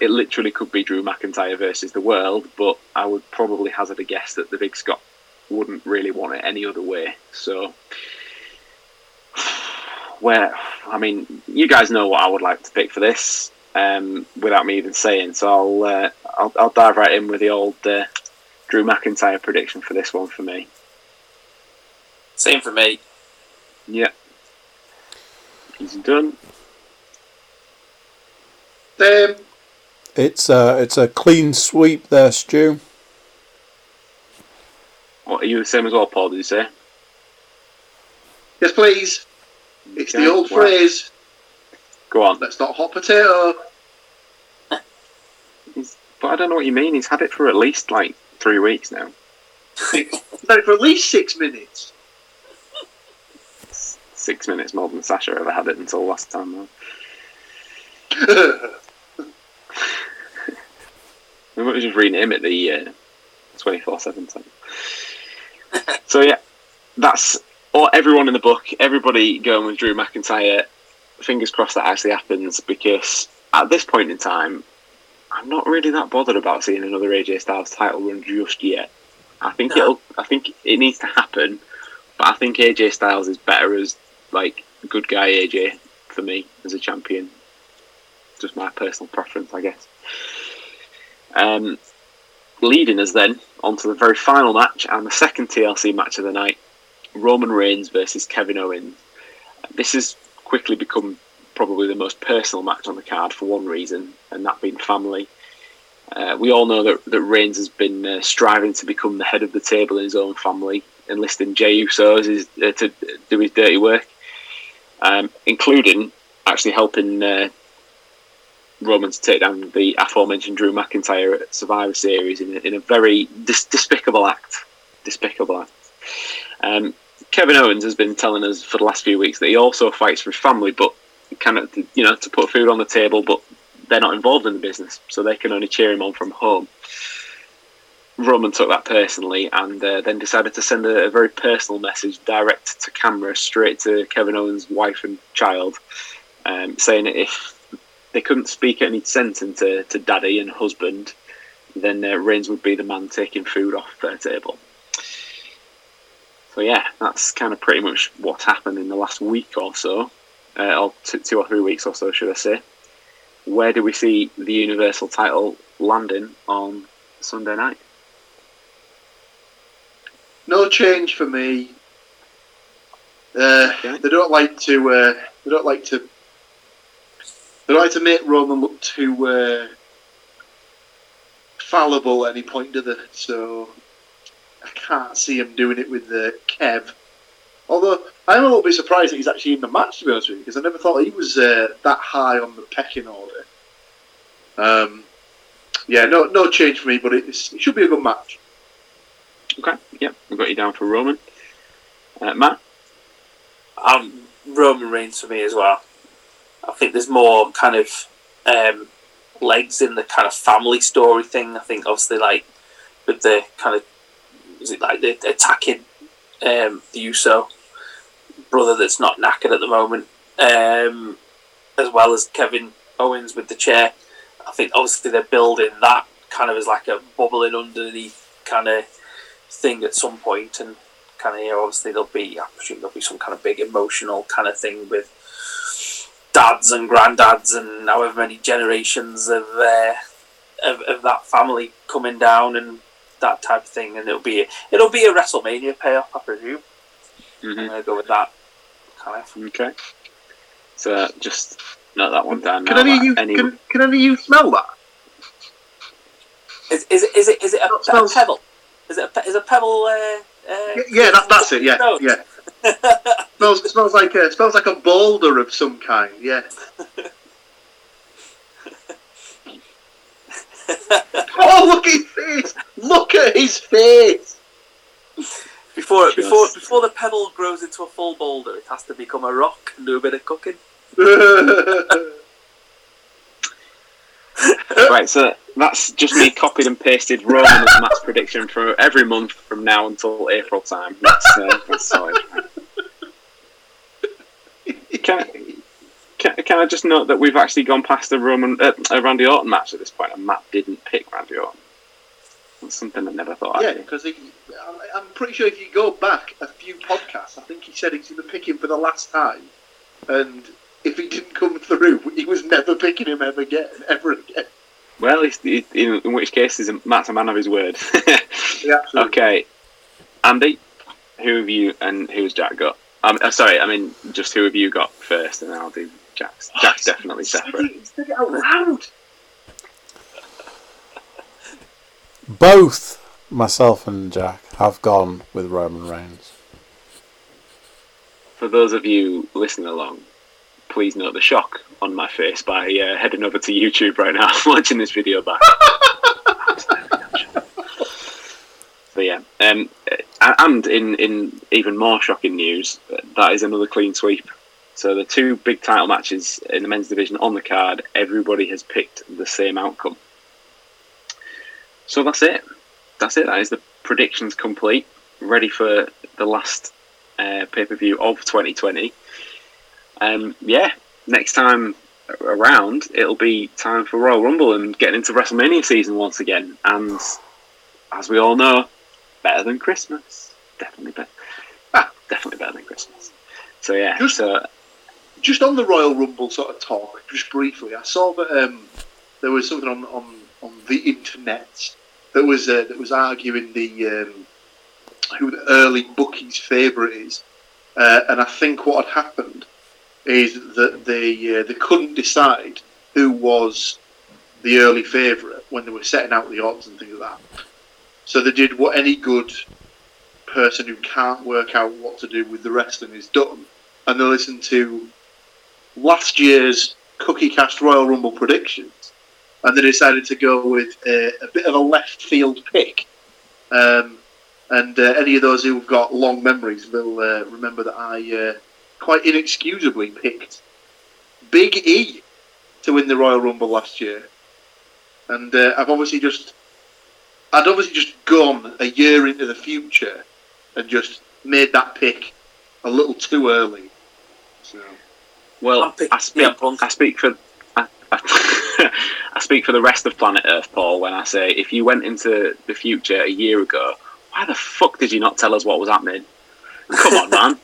it literally could be Drew McIntyre versus the world, but I would probably hazard a guess that the Big Scot wouldn't really want it any other way. So, where I mean, you guys know what I would like to pick for this, um, without me even saying. So I'll, uh, I'll I'll dive right in with the old uh, Drew McIntyre prediction for this one for me. Same for me. Yeah, he's done. Um, It's a it's a clean sweep there, Stu. What are you the same as well, Paul? Did you say? Yes, please. It's Okay, the old well. phrase. Go on. Let's not hot potato. But I don't know what you mean. He's had it for at least like three weeks now. He's had it for at least six minutes. Six minutes more than Sasha ever had it until last time. Though. We might just rename it the uh, twenty four seven time. So yeah, that's all. Everyone in the book, everybody going with Drew McIntyre. Fingers crossed that actually happens because at this point in time, I'm not really that bothered about seeing another AJ Styles title run just yet. I think No. it'll. I think it needs to happen, but I think AJ Styles is better as like good guy AJ for me as a champion. Just my personal preference, I guess. Um, leading us then onto the very final match and the second TLC match of the night Roman Reigns versus Kevin Owens. This has quickly become probably the most personal match on the card for one reason, and that being family. Uh, we all know that, that Reigns has been uh, striving to become the head of the table in his own family, enlisting Jey Uso as his, uh, to do his dirty work, um, including actually helping uh, Roman to take down the aforementioned Drew McIntyre at Survivor Series in a, in a very dis- despicable act. Despicable act. Um, Kevin Owens has been telling us for the last few weeks that he also fights for his family, but of you know to put food on the table, but they're not involved in the business, so they can only cheer him on from home. Roman took that personally and uh, then decided to send a, a very personal message direct to camera, straight to Kevin Owens' wife and child, um, saying if they couldn't speak any sense into to daddy and husband, then uh, Reigns would be the man taking food off their table. So yeah, that's kind of pretty much what happened in the last week or so, uh, or two, two or three weeks or so, should I say? Where do we see the Universal title landing on Sunday night? No change for me. Uh, Okay. They don't like to. Uh, they don't like to. They don't like to make Roman look too uh, fallible at any point, do they? So I can't see him doing it with uh, Kev. Although I'm a little bit surprised that he's actually in the match, to be honest with you, because I never thought he was uh, that high on the pecking order. Um, yeah, no, no change for me, but it's, it should be a good match. Okay, yeah, we've got you down for Roman. Uh, Matt? um, Roman Reigns for me as well. I think there's more kind of um, legs in the kind of family story thing. I think obviously like with the kind of is it like the attacking um, the Uso brother that's not knackered at the moment, um, as well as Kevin Owens with the chair. I think obviously they're building that kind of as like a bubbling underneath kind of thing at some point and kind of you know, obviously there'll be I presume there'll be some kind of big emotional kind of thing with dads and granddads and however many generations of uh, of, of that family coming down and that type of thing and it'll be it'll be a WrestleMania payoff I presume I'm Mm-hmm. gonna go with that kind of Okay. So just note that one down. Can now, any of you Any- can, can any of you smell that? is, is it is it is it a, a pebble is it a, is a pebble uh, uh, Yeah, yeah that, that's it. Yeah, No. yeah. smells smells like a smells like a boulder of some kind. Yeah. oh, look at his face! Look at his face! Before Just- before before the pebble grows into a full boulder, it has to become a rock and do a bit of cooking. Right, so that's just me copied and pasted Roman as Matt's prediction for every month from now until April time. That's, uh, that's solid. Can, can, can I just note that we've actually gone past the Roman uh, a Randy Orton match at this point, and Matt didn't pick Randy Orton. That's something I never thought yeah, because I'm pretty sure if you go back a few podcasts, I think he said he's going to pick him for the last time, and if he didn't come through, he was never picking him ever again, ever again. Well, in, in which case, a, Matt's a man of his word. Yeah, absolutely. okay, Andy, who have you and who's Jack got? Um, uh, sorry, I mean just who have you got first, and then I'll do Jack's. Jack's definitely He said separate. it- said it out loud. Both myself and Jack have gone with Roman Reigns. For those of you listening along, please note the shock on my face by uh, heading over to YouTube right now, watching this video back. so yeah, um, and in in even more shocking news, that is another clean sweep. So the two big title matches in the men's division on the card, everybody has picked the same outcome. So that's it. That's it. That is the predictions complete. Ready for the last uh, pay per view of 2020. Um, yeah, next time around, it'll be time for Royal Rumble and getting into WrestleMania season once again. And as we all know, better than Christmas. Definitely better. Ah, definitely better than Christmas. So yeah, Just- so just on the Royal Rumble sort of talk, just briefly, I saw that um, there was something on, on, on the internet that was uh, that was arguing the um, who the early bookies' favourite is, uh, and I think what had happened is that they uh, they couldn't decide who was the early favourite when they were setting out the odds and things like that. So they did what any good person who can't work out what to do with the wrestling is done, and they listened to last year's Cookie Cast Royal Rumble predictions, and they decided to go with a, a bit of a left field pick. Um, and uh, any of those who've got long memories will uh, remember that I uh, quite inexcusably picked Big E to win the Royal Rumble last year. And uh, I've obviously just, I'd obviously just gone a year into the future and just made that pick a little too early. So. well, I'm picking I speak. I speak for. I, I, I speak for the rest of planet Earth, Paul, when I say if you went into the future a year ago, why the fuck did you not tell us what was happening? Come on, man.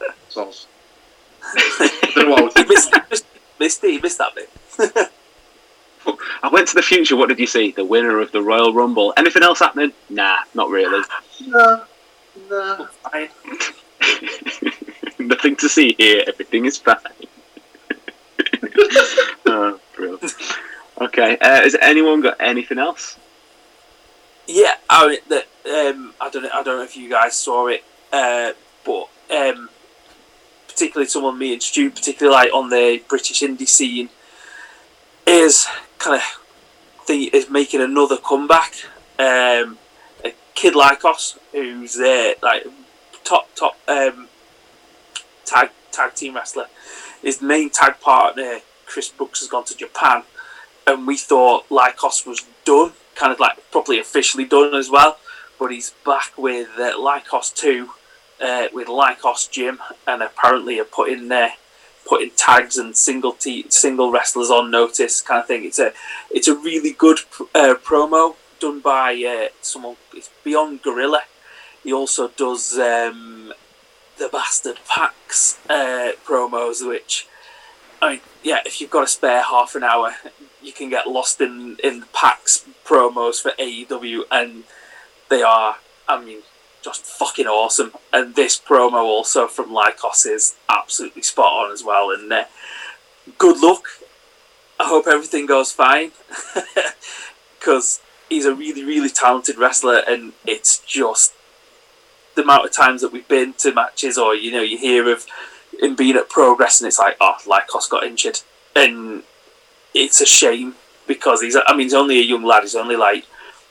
Sauce. I don't know what I was missed, missed, missed it, you missed that bit. I went to the future. What did you see? The winner of the Royal Rumble. Anything else happening? Nah, not really. No, no. Fine. Nothing to see here. Everything is fine. oh, brilliant. Okay. Uh, has anyone got anything else? Yeah, I mean, the, um, I don't know. I don't know if you guys saw it, uh, but um, particularly someone me and Stu, particularly like on the British indie scene, is kind of think is making another comeback. Um, a Kid Lykos, who's uh, like top top um, tag tag team wrestler. His main tag partner, Chris Brookes, has gone to Japan, and we thought Lykos was done, kind of like properly officially done as well. But he's back with uh, Lykos two, uh, with Lykos Gym, and apparently are putting there. Putting tags and single single wrestlers on notice, kind of thing. It's a it's a really good uh, promo done by uh, someone. It's Beyond Gorilla. He also does um, the Bastard PAC's uh, promos, which I mean, yeah, if you've got a spare half an hour, you can get lost in in the PAC's promos for AEW, and they are, I mean, just fucking awesome. And this promo also from Lykos is absolutely spot on as well. And uh, good luck. I hope everything goes fine because he's a really, really talented wrestler, and it's just the amount of times that we've been to matches, or you know, you hear of him being at Progress, and it's like, oh, Lykos got injured, and it's a shame because he's. I mean, he's only a young lad. He's only like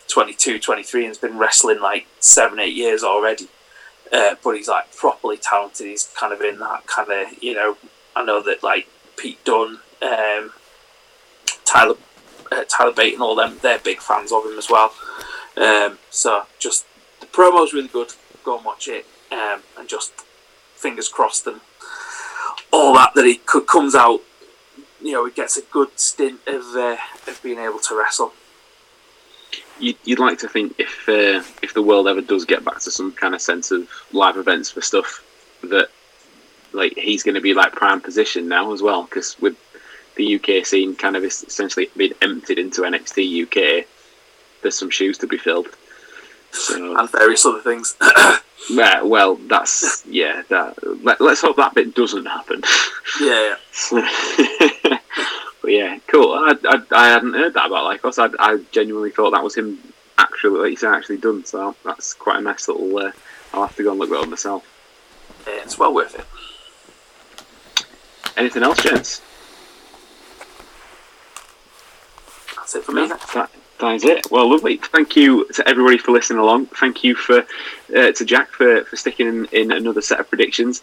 22, 23, and has been wrestling like seven, eight years already. Uh, but he's like properly talented. He's kind of in that kind of, you know. I know that like Pete Dunne, um, Tyler, uh, Tyler Bate, and all them, they're big fans of him as well. Um, so just the promo's really good. Go and watch it, um, and just fingers crossed and all that that he could, comes out. You know, he gets a good stint of uh, of being able to wrestle. You'd, you'd like to think if uh, if the world ever does get back to some kind of sense of live events for stuff that like he's going to be like prime position now as well because with the UK scene kind of essentially being emptied into NXT UK, there's some shoes to be filled. So and various other things. yeah, well, that's yeah. That let, let's hope that bit doesn't happen. yeah, but yeah, cool. I, I, I hadn't heard that about Lykos. I, I genuinely thought that was him actually, like you said, actually done. So that's quite a nice little. Uh, I'll have to go and look that up myself. Yeah, it's well worth it. Anything else, gents? That's it for me. That, that is it. Well, lovely. Thank you to everybody for listening along. Thank you for uh, to Jack for, for sticking in, in another set of predictions.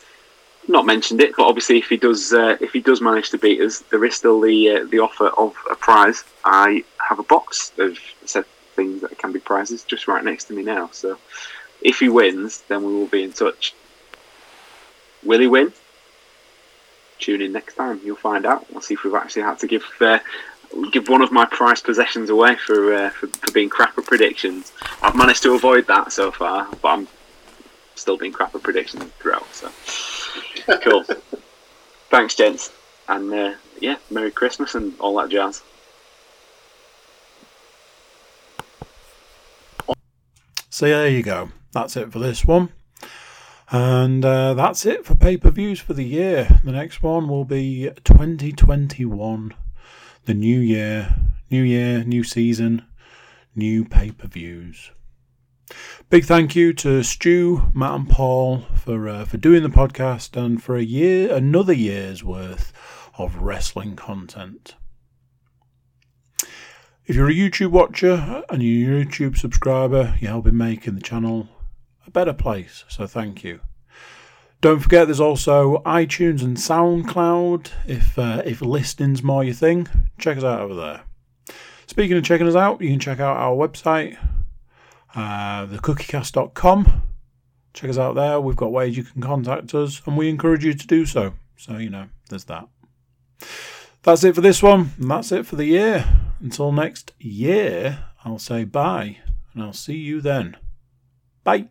Not mentioned it, but obviously, if he does, uh, if he does manage to beat us, there is still the uh, the offer of a prize. I have a box of said things that can be prizes just right next to me now. So, if he wins, then we will be in touch. Will he win? Tune in next time. You'll find out. We'll see if we've actually had to give uh, give one of my prize possessions away for, uh, for for being crap at predictions. I've managed to avoid that so far, but I'm still being crap at predictions throughout. So cool. Thanks, gents, and uh, yeah, Merry Christmas and all that jazz. So there you go. That's it for this one. And uh, that's it for pay per views for the year. The next one will be 2021. The new year, new year, new season, new pay per views. Big thank you to Stu, Matt, and Paul for uh, for doing the podcast and for a year, another year's worth of wrestling content. If you're a YouTube watcher and you're a YouTube subscriber, you're helping making the channel a better place. So thank you. Don't forget, there's also iTunes and SoundCloud. If uh, if listening's more your thing, check us out over there. Speaking of checking us out, you can check out our website, uh, thecookiecast.com. Check us out there. We've got ways you can contact us, and we encourage you to do so. So you know, there's that. That's it for this one, and that's it for the year. Until next year, I'll say bye, and I'll see you then. Bye.